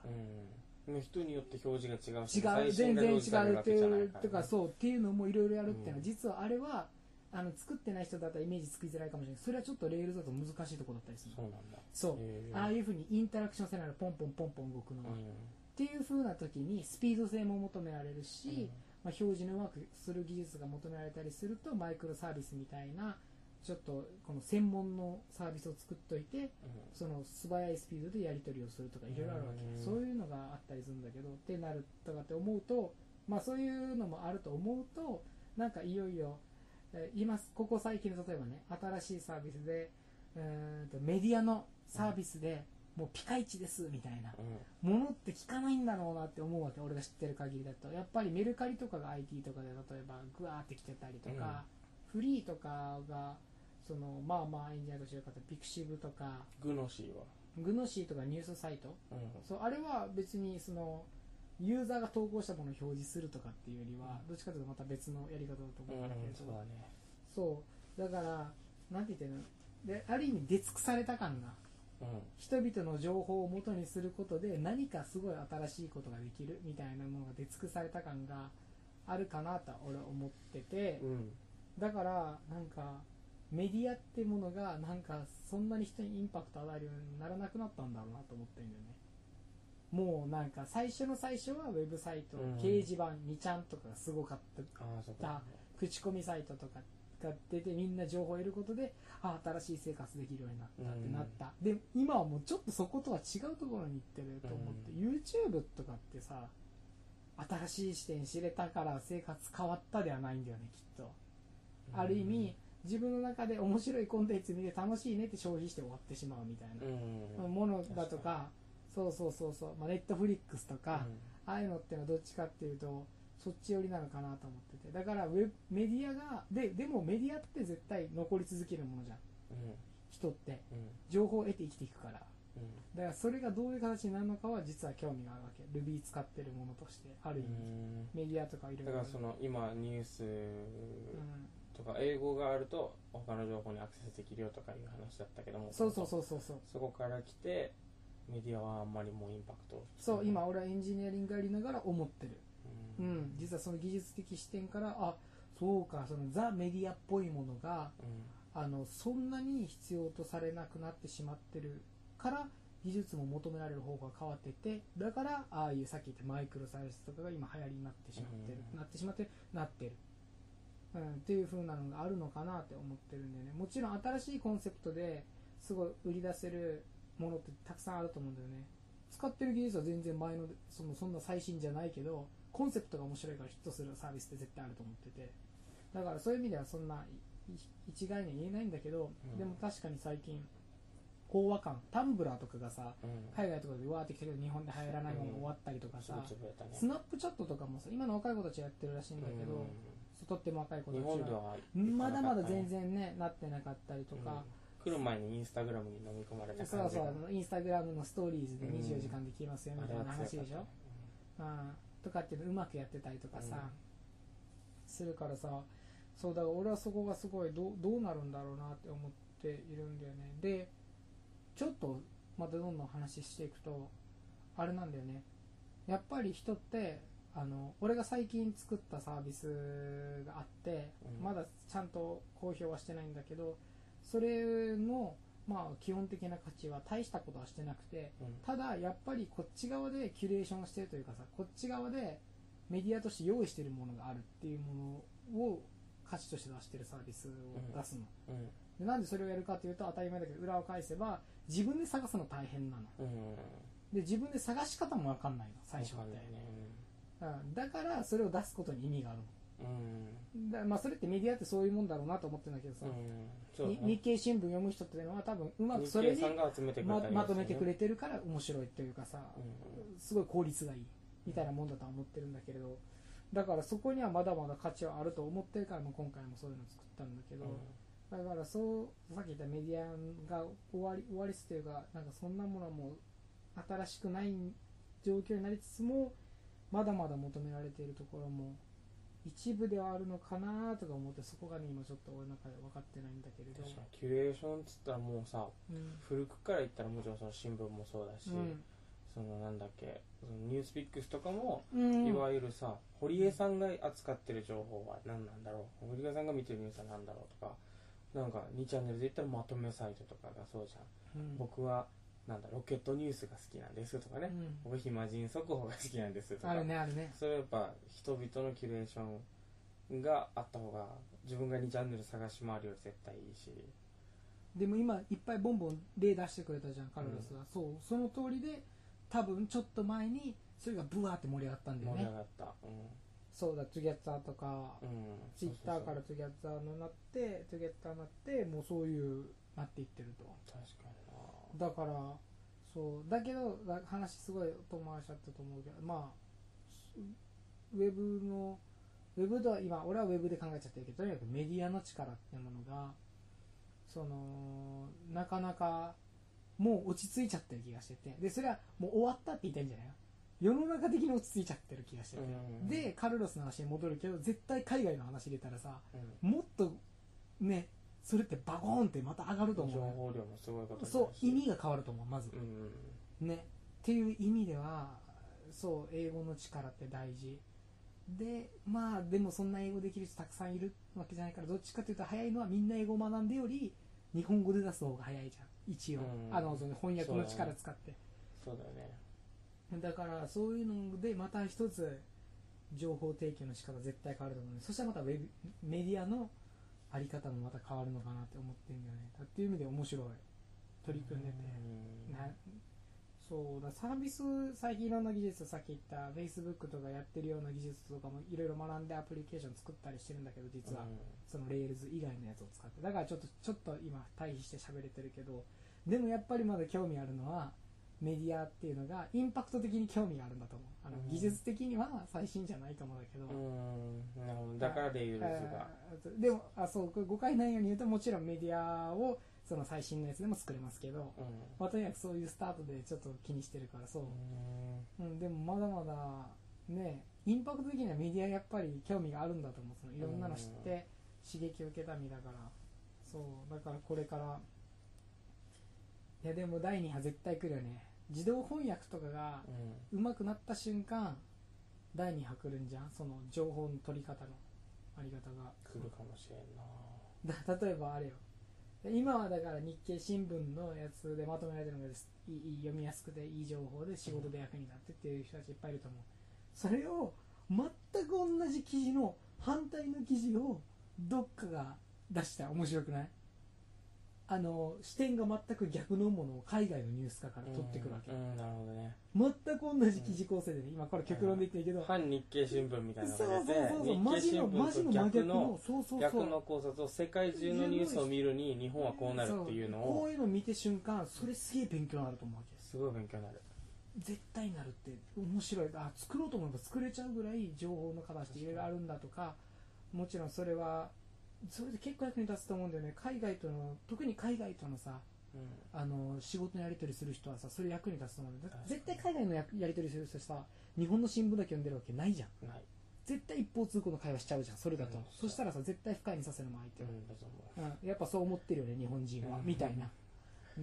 うん。人によって表示が違うし違う全然違うっていうといかそうっていうのもいろいろやるっていうのは、うん実はあれはあの作ってない人だったらイメージつきづらいかもしれない。それはちょっとレールだと難しいところだったりするそうなんだ。そう。ああいうふうにインタラクションせないでポンポンポンポン動くのは、っうん。ていうふうな時にスピード性も求められるし、まあ、表示のうまくする技術が求められたりするとマイクロサービスみたいなちょっとこの専門のサービスを作っといてその素早いスピードでやり取りをするとかいろいろあるわけ。うん。そういうのがあったりするんだけどってなるとかって思うとまあそういうのもあると思うとなんかいよいよえー今ここ最近の例えばね新しいサービスでうーんとメディアのサービスでもうピカイチですみたいな。うん。ものって聞かないんだろうなって思うわけ俺が知ってる限りだと。やっぱりメルカリとかが IT とかで例えばグワーって来てたりとか、フリーとかがそのまあまあいいんじゃないかしらかったピクシブとか。グノシーは？グノシーとかニュースサイト。うん。そうあれは別にそのユーザーが投稿したものを表示するとかっていうよりはどっちかというとまた別のやり方だとうん思うんだけど、そうだね。そう。だからなんて言ってんの？である意味出尽くされた感がうん人々の情報を元にすることで何かすごい新しいことができるみたいなものが出尽くされた感があるかなとは俺は思っててうん。だからなんかメディアってものがなんかそんなに人にインパクト与えるようにならなくなったんだろうなと思ってるんだよね。もうなんか最初の最初はウェブサイト、うん。掲示板2ちゃんとかがすごかった。口コミサイトとかが出てみんな情報を得ることであ新しい生活できるようになったってなった、で今はもうちょっとそことは違うところに行ってると思って、YouTube とかってさ新しい視点知れたから生活変わったではないんだよねきっと、ある意味自分の中で面白いコンテンツ見て楽しいねって消費して終わってしまうみたいな、うん。ものだとかそうそうそうそう、まあ、ネットフリックスとか、うん。ああいうのってのはどっちかっていうとそっち寄りなのかなと思ってて。だからウェブメディアがででもメディアって絶対残り続けるものじゃん。うん人って。うん。情報を得て生きていくから。うん。だからそれがどういう形になるのかは実は興味があるわけ。Ruby 使ってるものとしてある意味、メディアとかいろいろ。だからその今ニュースうん。とか英語があると他の情報にアクセスできるよとかいう話だったけども。そうそうそうそうそう。そこから来てメディアはあんまりもうインパクト。そう今俺はエンジニアリングやりながら思ってるううん。ん実はその技術的視点からあそうかそのザ・メディアっぽいものがあのそんなに必要とされなくなってしまってるから技術も求められる方向が変わっててだからああいうさっき言ったマイクロサービスとかが今流行りになってしまってる、うん。なってしまってるなってる、うん、っていう風なのがあるのかなって思ってるんでね。もちろん新しいコンセプトですごい売り出せるものってたくさんあると思うんだよね。使ってる技術は全然前のそのそんな最新じゃないけどコンセプトが面白いからヒットするサービスって絶対あると思ってて。だからそういう意味ではそんない一概には言えないんだけど、うん。でも確かに最近飽和感タンブラーとかがさうん。海外とかでわーってきたけど日本で流行らないものが終わったりとかさ、すぐ潰れたね。スナップチャットとかもさ今の若い子たちやってるらしいんだけど、とっても若い子たちははまだまだ全然ねなってなかったりとか、来る前にインスタグラムに飲み込まれたそうそうインスタグラムのストーリーズでうん。24時間できますよみたいな話でしょ、あーとかっていうのうまくやってたりとかさ、するからさそうだから俺はそこがすごいどうどうなるんだろうなって思っているんだよね。でちょっとまたどんどん話していくとあれなんだよね。やっぱり人ってあの俺が最近作ったサービスがあって、うん。まだちゃんと公表はしてないんだけどそれのまあ基本的な価値は大したことはしてなくてうん。ただやっぱりこっち側でキュレーションしてるというかさこっち側でメディアとして用意してるものがあるっていうものを価値として出してるサービスを出すの、うん。でなんでそれをやるかっていうと当たり前だけど裏を返せば自分で探すの大変なの。うん。で自分で探し方も分かんないの最初って、ね。うん、だからそれを出すことに意味があるうんのだまあそれってメディアってそういうもんだろうなと思ってるんだけどさ、うん。ね。日経新聞読む人っていうのは多分うまく日それにままとめてくれれてるから面白いというかさ、うすごい効率がいいみたいなもんだとは思ってるんだけれどだからそこにはまだまだ価値はあると思ってるからもう今回もそういうのを作ったんだけど、だからそうさっき言ったメディアが終わり終わりつというかなんかそんなものはもう新しくない状況になりつつもまだまだ求められているところも一部ではあるのかなとか思ってそこがね今ちょっと俺の中で分かってないんだけれど。確かにキュレーションっつったらもうさうん。古くから言ったらもちろんその新聞もそうだし、うん。そのなんだっけそのニュースピックスとかも、うん。いわゆるさ堀江さんが扱ってる情報は何なんだろう？堀江さんが見てるニュースは何だろうとかなんか2チャンネルで言ったらまとめサイトとかがそうじゃん。僕はなんだロケットニュースが好きなんですとかね、うん。僕暇人速報が好きなんですとか。あるねあるね。それはやっぱ人々のキュレーションがあった方が自分が2チャンネル探し回るより絶対いいし。でも今いっぱいボンボン例出してくれたじゃんカルロスは、そうその通りで多分ちょっと前にそれがブワーって盛り上がったんだよね。盛り上がった。そうだトゥギャッターとか。うん、うん、ツイッターからトゥギャッツァーになってトゥギャッツァーになってもうそういうなっていってると。確かに。なだからそうだけどだ話すごい遠回しちゃったと思うけどまあウェブのウェブでは今俺はウェブで考えちゃってるけどとにかくメディアの力ってものがそのなかなかもう落ち着いちゃってる気がしててでそれはもう終わったって言いたいんじゃないの？世の中的に落ち着いちゃってる気がしてて、うん。でカルロスの話に戻るけど絶対海外の話入れたらさうん。もっとねそれってバコーンってまた上がると思う。情報量もすごいことそう意味が変わると思うまず。う、ん。ね。っていう意味ではそう英語の力って大事。でまあでもそんな英語できる人たくさんいるわけじゃないからどっちかというと早いのはみんな英語を学んでより日本語で出す方が早いじゃん。一応、うん。あのその翻訳の力使って。そうだよね。だからそういうのでまた一つ情報提供の仕方絶対変わると思う。そしたらまたウェブメディアのあり方もまた変わるのかなって思ってるんだよね。っていう意味で面白い。取り組んでて、うん。なそうだ。サービス最近いろんな技術さっき言った Facebook とかやってるような技術とかもいろいろ学んでアプリケーション作ったりしてるんだけど実は、その Rails 以外のやつを使って。だからちょっとちょっと今対比して喋れてるけど。でもやっぱりまだ興味あるのはメディアっていうのがインパクト的に興味があるんだと思う。あのうん。技術的には最新じゃないと思うんだけど、うるほど。だからレイルズが。でもあそう誤解ないように言うともちろんメディアをその最新のやつでも作れますけど、うん。まあ、とにかくそういうスタートでちょっと気にしてるからそう、うん。うん、でもまだまだねインパクト的にはメディアやっぱり興味があるんだと思う。そのいろんなの知って刺激を受けた身だから。そうだからこれからいやでも第2波絶対来るよね。自動翻訳とかがうん。上手くなった瞬間第2波来るんじゃん？その情報の取り方のあり方が。来るかもしれんな。だ例えばあれよ。今はだから日経新聞のやつでまとめられてるのがです。いいいい読みやすくていい情報で仕事で役に立ってっていう人たちいっぱいいると思う。それを全く同じ記事の反対の記事をどっかが出したら面白くない？あの視点が全く逆のものを海外のニュース化から取ってくるわけ、うんうんなるほどね。全く同じ記事構成でね今これ極論で言ってるけど、反日経新聞みたいなそうそうそうそうマジのマジ新聞との真逆逆ののそうそうそう。逆の考察を世界中のニュースを見るに日本はこうなるっていうのそうこをういうの見て瞬間それすげえ勉強になると思うわけ。ですすごい勉強になる。絶対なるって面白い。あ作ろうと思えば作れちゃうぐらい情報の形っていろいろあるんだとかもちろんそれはそれで結構役に立つと思うんだよね。海外との特に海外とのさうん。あの仕事のやり取りする人はさそれ役に立つと思う。んだよ絶対海外のややり取りする人さ日本の新聞だけ読んでるわけないじゃん。ない。絶対一方通行の会話しちゃうじゃんそれだと、うん。そしたらさ絶対不快にさせるのも相手を、うんやっぱそう思ってるよね日本人は、うん。みたいな。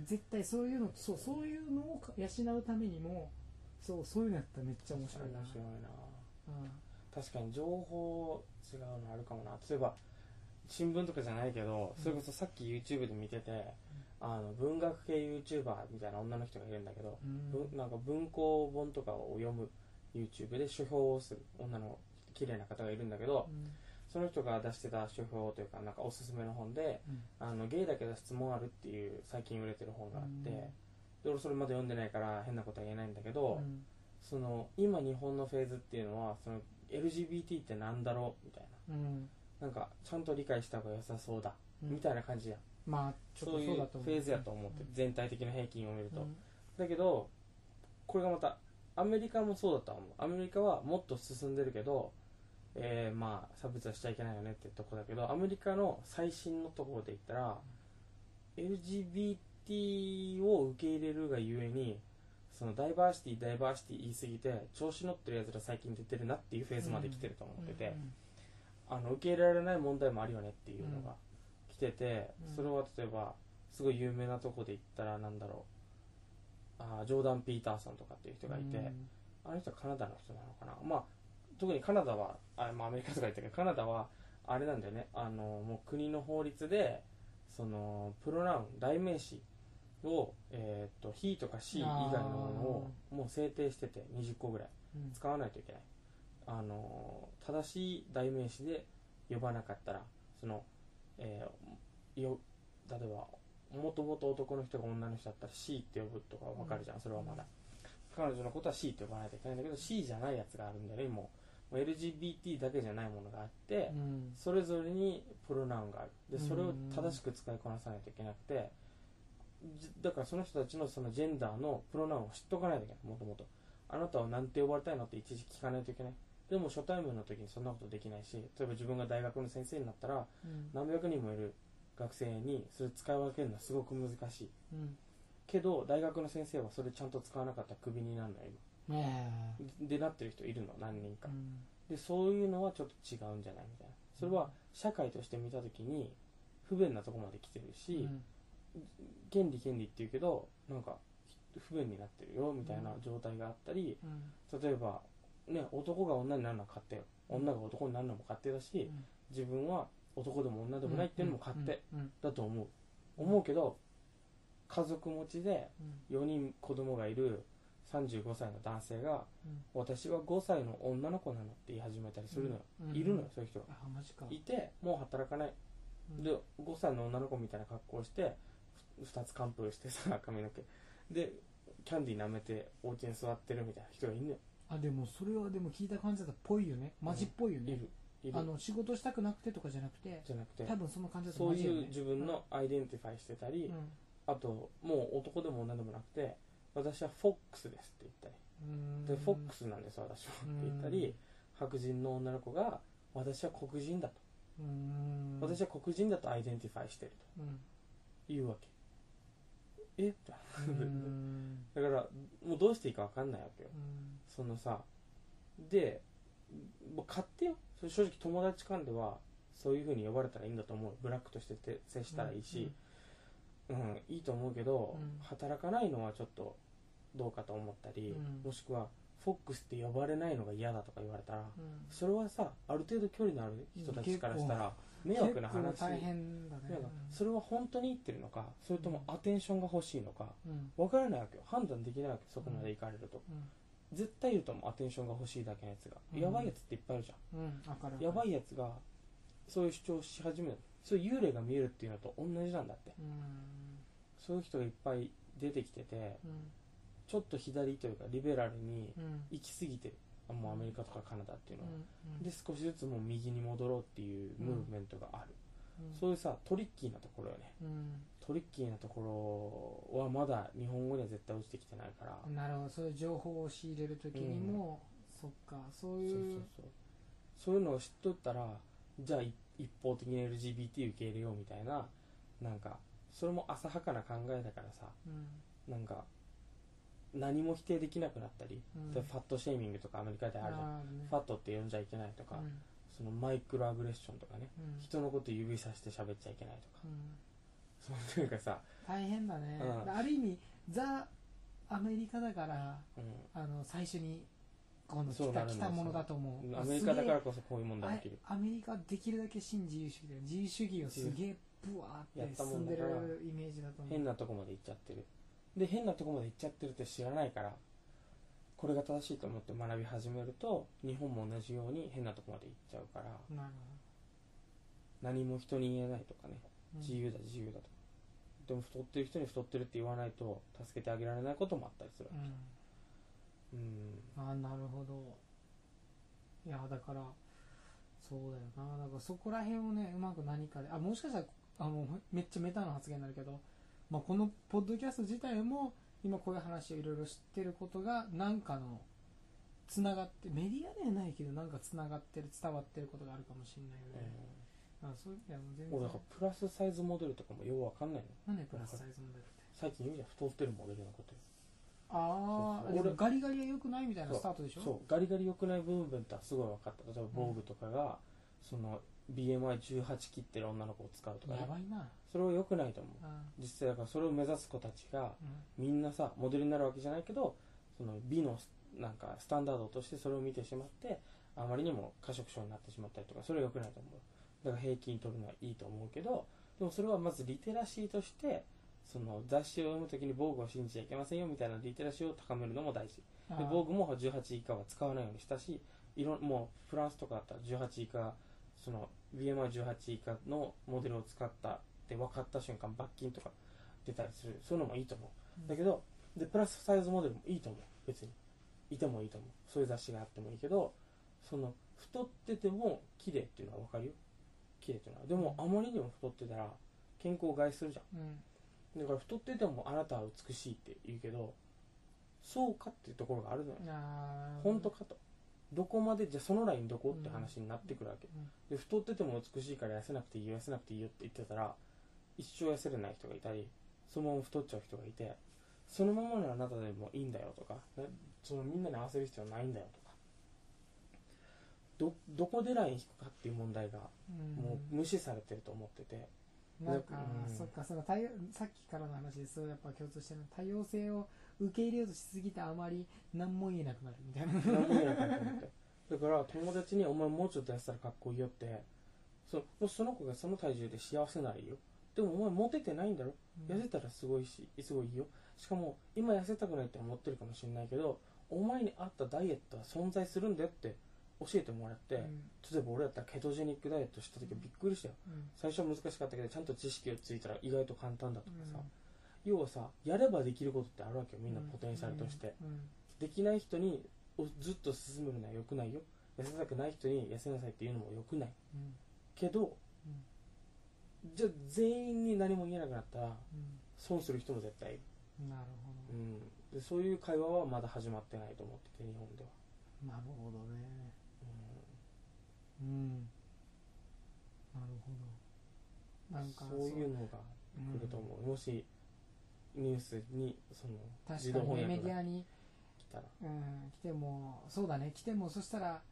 絶対そういうのそうそういうのを養うためにもそうそういうのやったらめっちゃ面白いな。面白いな。うん。確かに情報違うのあるかもな。例えば新聞とかじゃないけど、うん。それこそさっき YouTube で見てて、あの文学系 YouTuber みたいな女の人がいるんだけど、うん。ぶなんか文庫本とかを読む YouTube で書評をする女の綺麗な方がいるんだけど、その人が出してた書評というかなんかおすすめの本でうん。あのゲイだけど質問あるっていう最近売れてる本があって、うん。で俺それまだ読んでないから変なことは言えないんだけうど、ん。その今日本のフェーズっていうのはその LGBT ってなんだろうみたいうん。ななんかちゃんと理解した方が良さそうだ、うん。みたいな感じやん。まあちょっそういうとそう。だと思うフェーズやと思って、全体的な平均を見ると、うん。だけどこれがまたアメリカもそうだと思う。アメリカはもっと進んでるけど、えーまあ差別はしちゃいけないよねってとこだけどアメリカの最新のところで言ったら LGBT を受け入れるがゆえにそのダイバーシティダイバーシティ言い過ぎて調子乗ってるやつら最近出てるなっていうフェーズまで来てると思ってて、あの受け入れられない問題もあるよねっていうのが来てて、うん。それは例えばすごい有名なとこで言ったらなんだろう。あージョーダン・ピーターソンとかっていう人がいて、うん。あの人はカナダの人なのかな。まあ特にカナダはあ、まあ、アメリカとか言ったけどカナダはあれなんだよね。あのもう国の法律でそのプロナウン代名詞を、えー、と he とか she 以外のものをもう制定してて20個ぐらい。うん。使わないといけないあの正しい代名詞で呼ばなかったらその、えーよ例えばもともと男の人が女の人だったら C って呼ぶとかわかるじゃん、それはまだ、彼女のことは C って呼ばないといけないんだけど C じゃないやつがあるんだよね。もうもう LGBT だけじゃないものがあって、うん。それぞれにプロナウンがある。でうん。それを正しく使いこなさないといけなくてじだからその人たちのそのジェンダーのプロナウンを知っとかないといけない。もともとあなたは何て呼ばれたいのって一時聞かないといけないでも初対面の時にそんなことできないし例えば自分が大学の先生になったらうん。何百人もいる学生にそれ使い分けるのはすごく難しい。うん。けど大学の先生はそれちゃんと使わなかったらクビになるの。今でなってる人いるの何人か。えうん。でそういうのはちょっと違うんじゃないみたいな。それは社会として見た時に不便なとこまで来てるし、うん。権利権利って言うけどなんか不便になってるよみたいな状態があったり、うん。例えばね男が女になるのは勝手よ。女が男になるのも勝手だし、自分は男でも女でもないっていうのも勝手うん。うん。だと思う、思うけど家族持ちで4人子供がいる35歳の男性が私は5歳の女の子なのって言い始めたりするのよ、うん。いるのよそういう人が。いてもう働かない。うん。で5歳の女の子みたいな格好をして2つ完封してさ髪の毛。でキャンディー舐めてお家に座ってるみたいな人がいるのよあでもそれはでも聞いた感じだとぽいよね。マジっぽいよね。いるいる。あの仕事したくなくてとかじゃなくて。じゃなくて。多分その感じだとそうマジよね。いう自分の identify してたり、うん。あともう男でも女でもなくて私はフォックスですって言ったり。うん。でフォックスなんです私はって言ったり白人の女の子が私は黒人だと。うん。私は黒人だと identify してるうん。と言うわけえ？ってうん。だからもうどうしていいか分かんないわけよ。うん。そのさでもう勝手よ。正直友達間ではそういうふうに呼ばれたらいいんだと思う。ブラックとしてて接したらいいし、うんいいと思うけど、うん。働かないのはちょっとどうかと思ったり、うん。もしくはフォックスって呼ばれないのが嫌だとか言われたら、うん。それはさある程度距離のある人たちからしたら迷惑な話。大変だねそれは本当に言ってるのかそれともアテンションが欲しいのかうん。分からないわけよ。判断できないわけそこまで行かれると、うん。絶対いると思うアテンションが欲しいだけのやつが、うん。やばいやつっていっぱいいるじゃん。うんやばいやつがそういう主張し始める。そういう幽霊が見えるっていうのと同じなんだって。うん。そういう人がいっぱい出てきててうん。ちょっと左というかリベラルにうん。行き過ぎてる。あもうアメリカとかカナダっていうのは、うんで少しずつもう右に戻ろうっていうムーブメントがある、うん。そういうさトリッキーなところよね。うん。トリッキーなところはまだ日本語には絶対落ちてきてないから、なるほど。そういう情報を仕入れるときにも、そっか。そういそううそう。いうのを知っとったらじゃあい一方的に LGBT 受け入れようみたいななんかそれも浅はかな考えだからさ。うん。なんか何も否定できなくなったり、うん。でファットシェーミングとかアメリカであるじゃん、ねファットって呼んじゃいけないとか、うんそのマイクロアグレッションとかね。うん。人のこと指さして喋っちゃいけないとか。うん。そういうかさ、大変だね、うん。ある意味ザ・アメリカだからうん。あの最初にこの来た来たものだと思う。アメリカだからすこそこういう問題起きるあアメリカできるだけ新自由主義だよ自由主義をすげえブワーって進んでるイメージだと思う。変なとこまで行っちゃってるで変なとこまで行っちゃってるって知らないからこれが正しいと思って学び始めると日本も同じように変なとこまで行っちゃうから何も人に言えないとかね自由だ自由だとか。でも太ってる人に太ってるって言わないと助けてあげられないこともあったりするうん、うん。あなるほど。いやだからそうだよな。だからそこら辺をねうまく何かであもしかしたらあのめっちゃメタな発言になるけど、まあ、このポッドキャスト自体も今こういう話をいろいろ知ってることが何かのつながってメディアではないけどなんかつながってる伝わってることがあるかもしれないよね、あそういういやもう全然。俺だからプラスサイズモデルとかもようわかんないの。何でプラスサイズモデルって？最近言うじゃん太ってるモデルのことよ。ああ俺ガリガリが良くないみたいなスタートでしょ？そう。ガリガリ良くない部分ってすごい分かった。例えば防具とかが、その BMI18 切ってる女の子を使うとかね。やばいなそれは良くないと思う。あ実際だからそれを目指す子たちがみんなさモデルになるわけじゃないけどその美のなんかスタンダードとしてそれを見てしまってあまりにも過食症になってしまったりとかそれは良くないと思う。だから平均取るのはいいと思うけどでもそれはまずリテラシーとしてその雑誌を読むときに防具を信じちゃいけませんよみたいなリテラシーを高めるのも大事。で防具も18以下は使わないようにしたしいろもうフランスとかだったら18以下その BMI18 以下のモデルを使ったって分かった瞬間罰金とか出たりする。そういうのもいいと思う。だけどでプラスサイズモデルもいいと思う。別に。いてもいいと思う。そういう雑誌があってもいいけどその太ってても綺麗っていうのは分かるよ。綺麗っていうのは。でもあまりにも太ってたら健康を害するじゃん。うん。だから太っててもあなたは美しいって言うけどそうかっていうところがあるのよ。本当かと。どこまでじゃあそのラインどこって話になってくるわけ、うん。で太ってても美しいから痩せなくていいよ痩せなくていいよって言ってたら一生痩せれない人がいたりそのまま太っちゃう人がいてそのままのあなたでもいいんだよとか、ね、そのみんなに合わせる必要ないんだよとか。どどこでライン引くかっていう問題がうん。もう無視されてると思ってて、なんか、うん。そっかその多様さっきからの話でそうやっぱ共通してるの多様性を受け入れようとしすぎてあまり何も言えなくなるみたいな。何も言えなかったと思って。だから友達に「お前もうちょっと痩せたらかっこいいよ」ってそその子がその体重で幸せならいいよでもお前モテてないんだろ？痩せたらすごいしすごいいいよ。しかも今痩せたくないって思ってるかもしれないけどお前に合ったダイエットは存在するんだよって教えてもらって、うん。例えば俺だったらケトジェニックダイエットした時びっくりしたよ。うん。最初は難しかったけどちゃんと知識をついたら意外と簡単だとかさ、うん。要はさやればできることってあるわけよ。みんなポテンシャルとして、うん。できない人におずっと進めるのは良くないよ。痩せたくない人に痩せなさいっていうのも良くない。うん。けどじゃあ全員に何も言えなくなったら損する人も絶対。いる、うんなるほうん、でそういう会話はまだ始まってないと思ってて日本では、どなるほどね。ううん。なるほど。なんかん、そういうのが来ると思う、もしニュースにその自動翻訳がメディアに、来たら。うん、来てもそうだね。来てもそしたら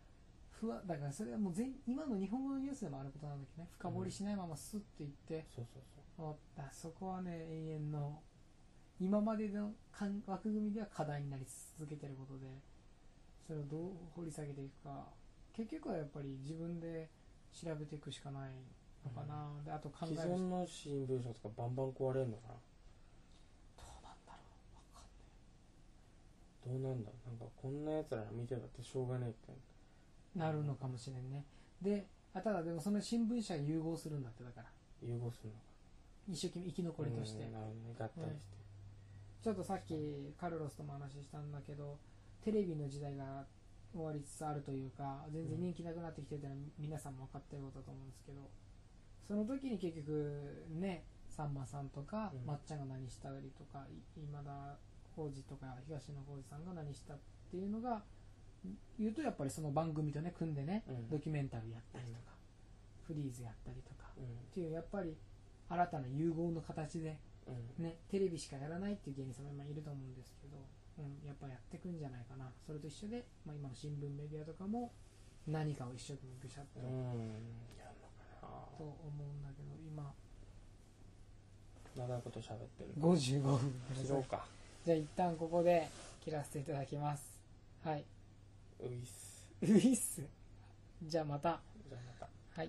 不安だからそれはもう全今の日本語のニュースでもあることなんだけどね。深掘りしないままスッていって、そうそうそう。あだそこはね永遠の今までの枠組みでは課題になり続けてることで。それをどう掘り下げていくか。結局はやっぱり自分で調べていくしかないのかな、であと考え既存の新聞社とかバンバン壊れるのかな。どうなんだろう。わかんどうなんだなんかこんなやつら見てたってしょうがないってなるのかもしれんね。であただでもその新聞社が融合するんだってだから。融合するのか。一生懸命生き残りとして、うんなるほどね。合体して、ちょっとさっきカルロスとも話したんだけどテレビの時代が終わりつつあるというか全然人気なくなってきてるというのは皆さんも分かってることだと思うんですけどその時に結局ねさんまさんとか、うん。まっちゃんが何したりとかい今田耕司とか東野幸治さんが何したっていうのが言うとやっぱりその番組とね組んでね、うん。ドキュメンタリーやったりとか、フリーズやったりとかうん。っていうやっぱり新たな融合の形で、うん。ね、テレビしかやらないっていう芸人さんも今いると思うんですけど、うん、やっぱやっていくんじゃないかな。それと一緒で、まあ、今の新聞メディアとかも何かを一生懸命ぐしゃっと、うん。やんのかと思うんだけど今。な長いこと喋ってる。55分。切ろうか。じゃあ一旦ここで切らせていただきます。はいういっす。ウィスじゃあまた。じゃあまた。はい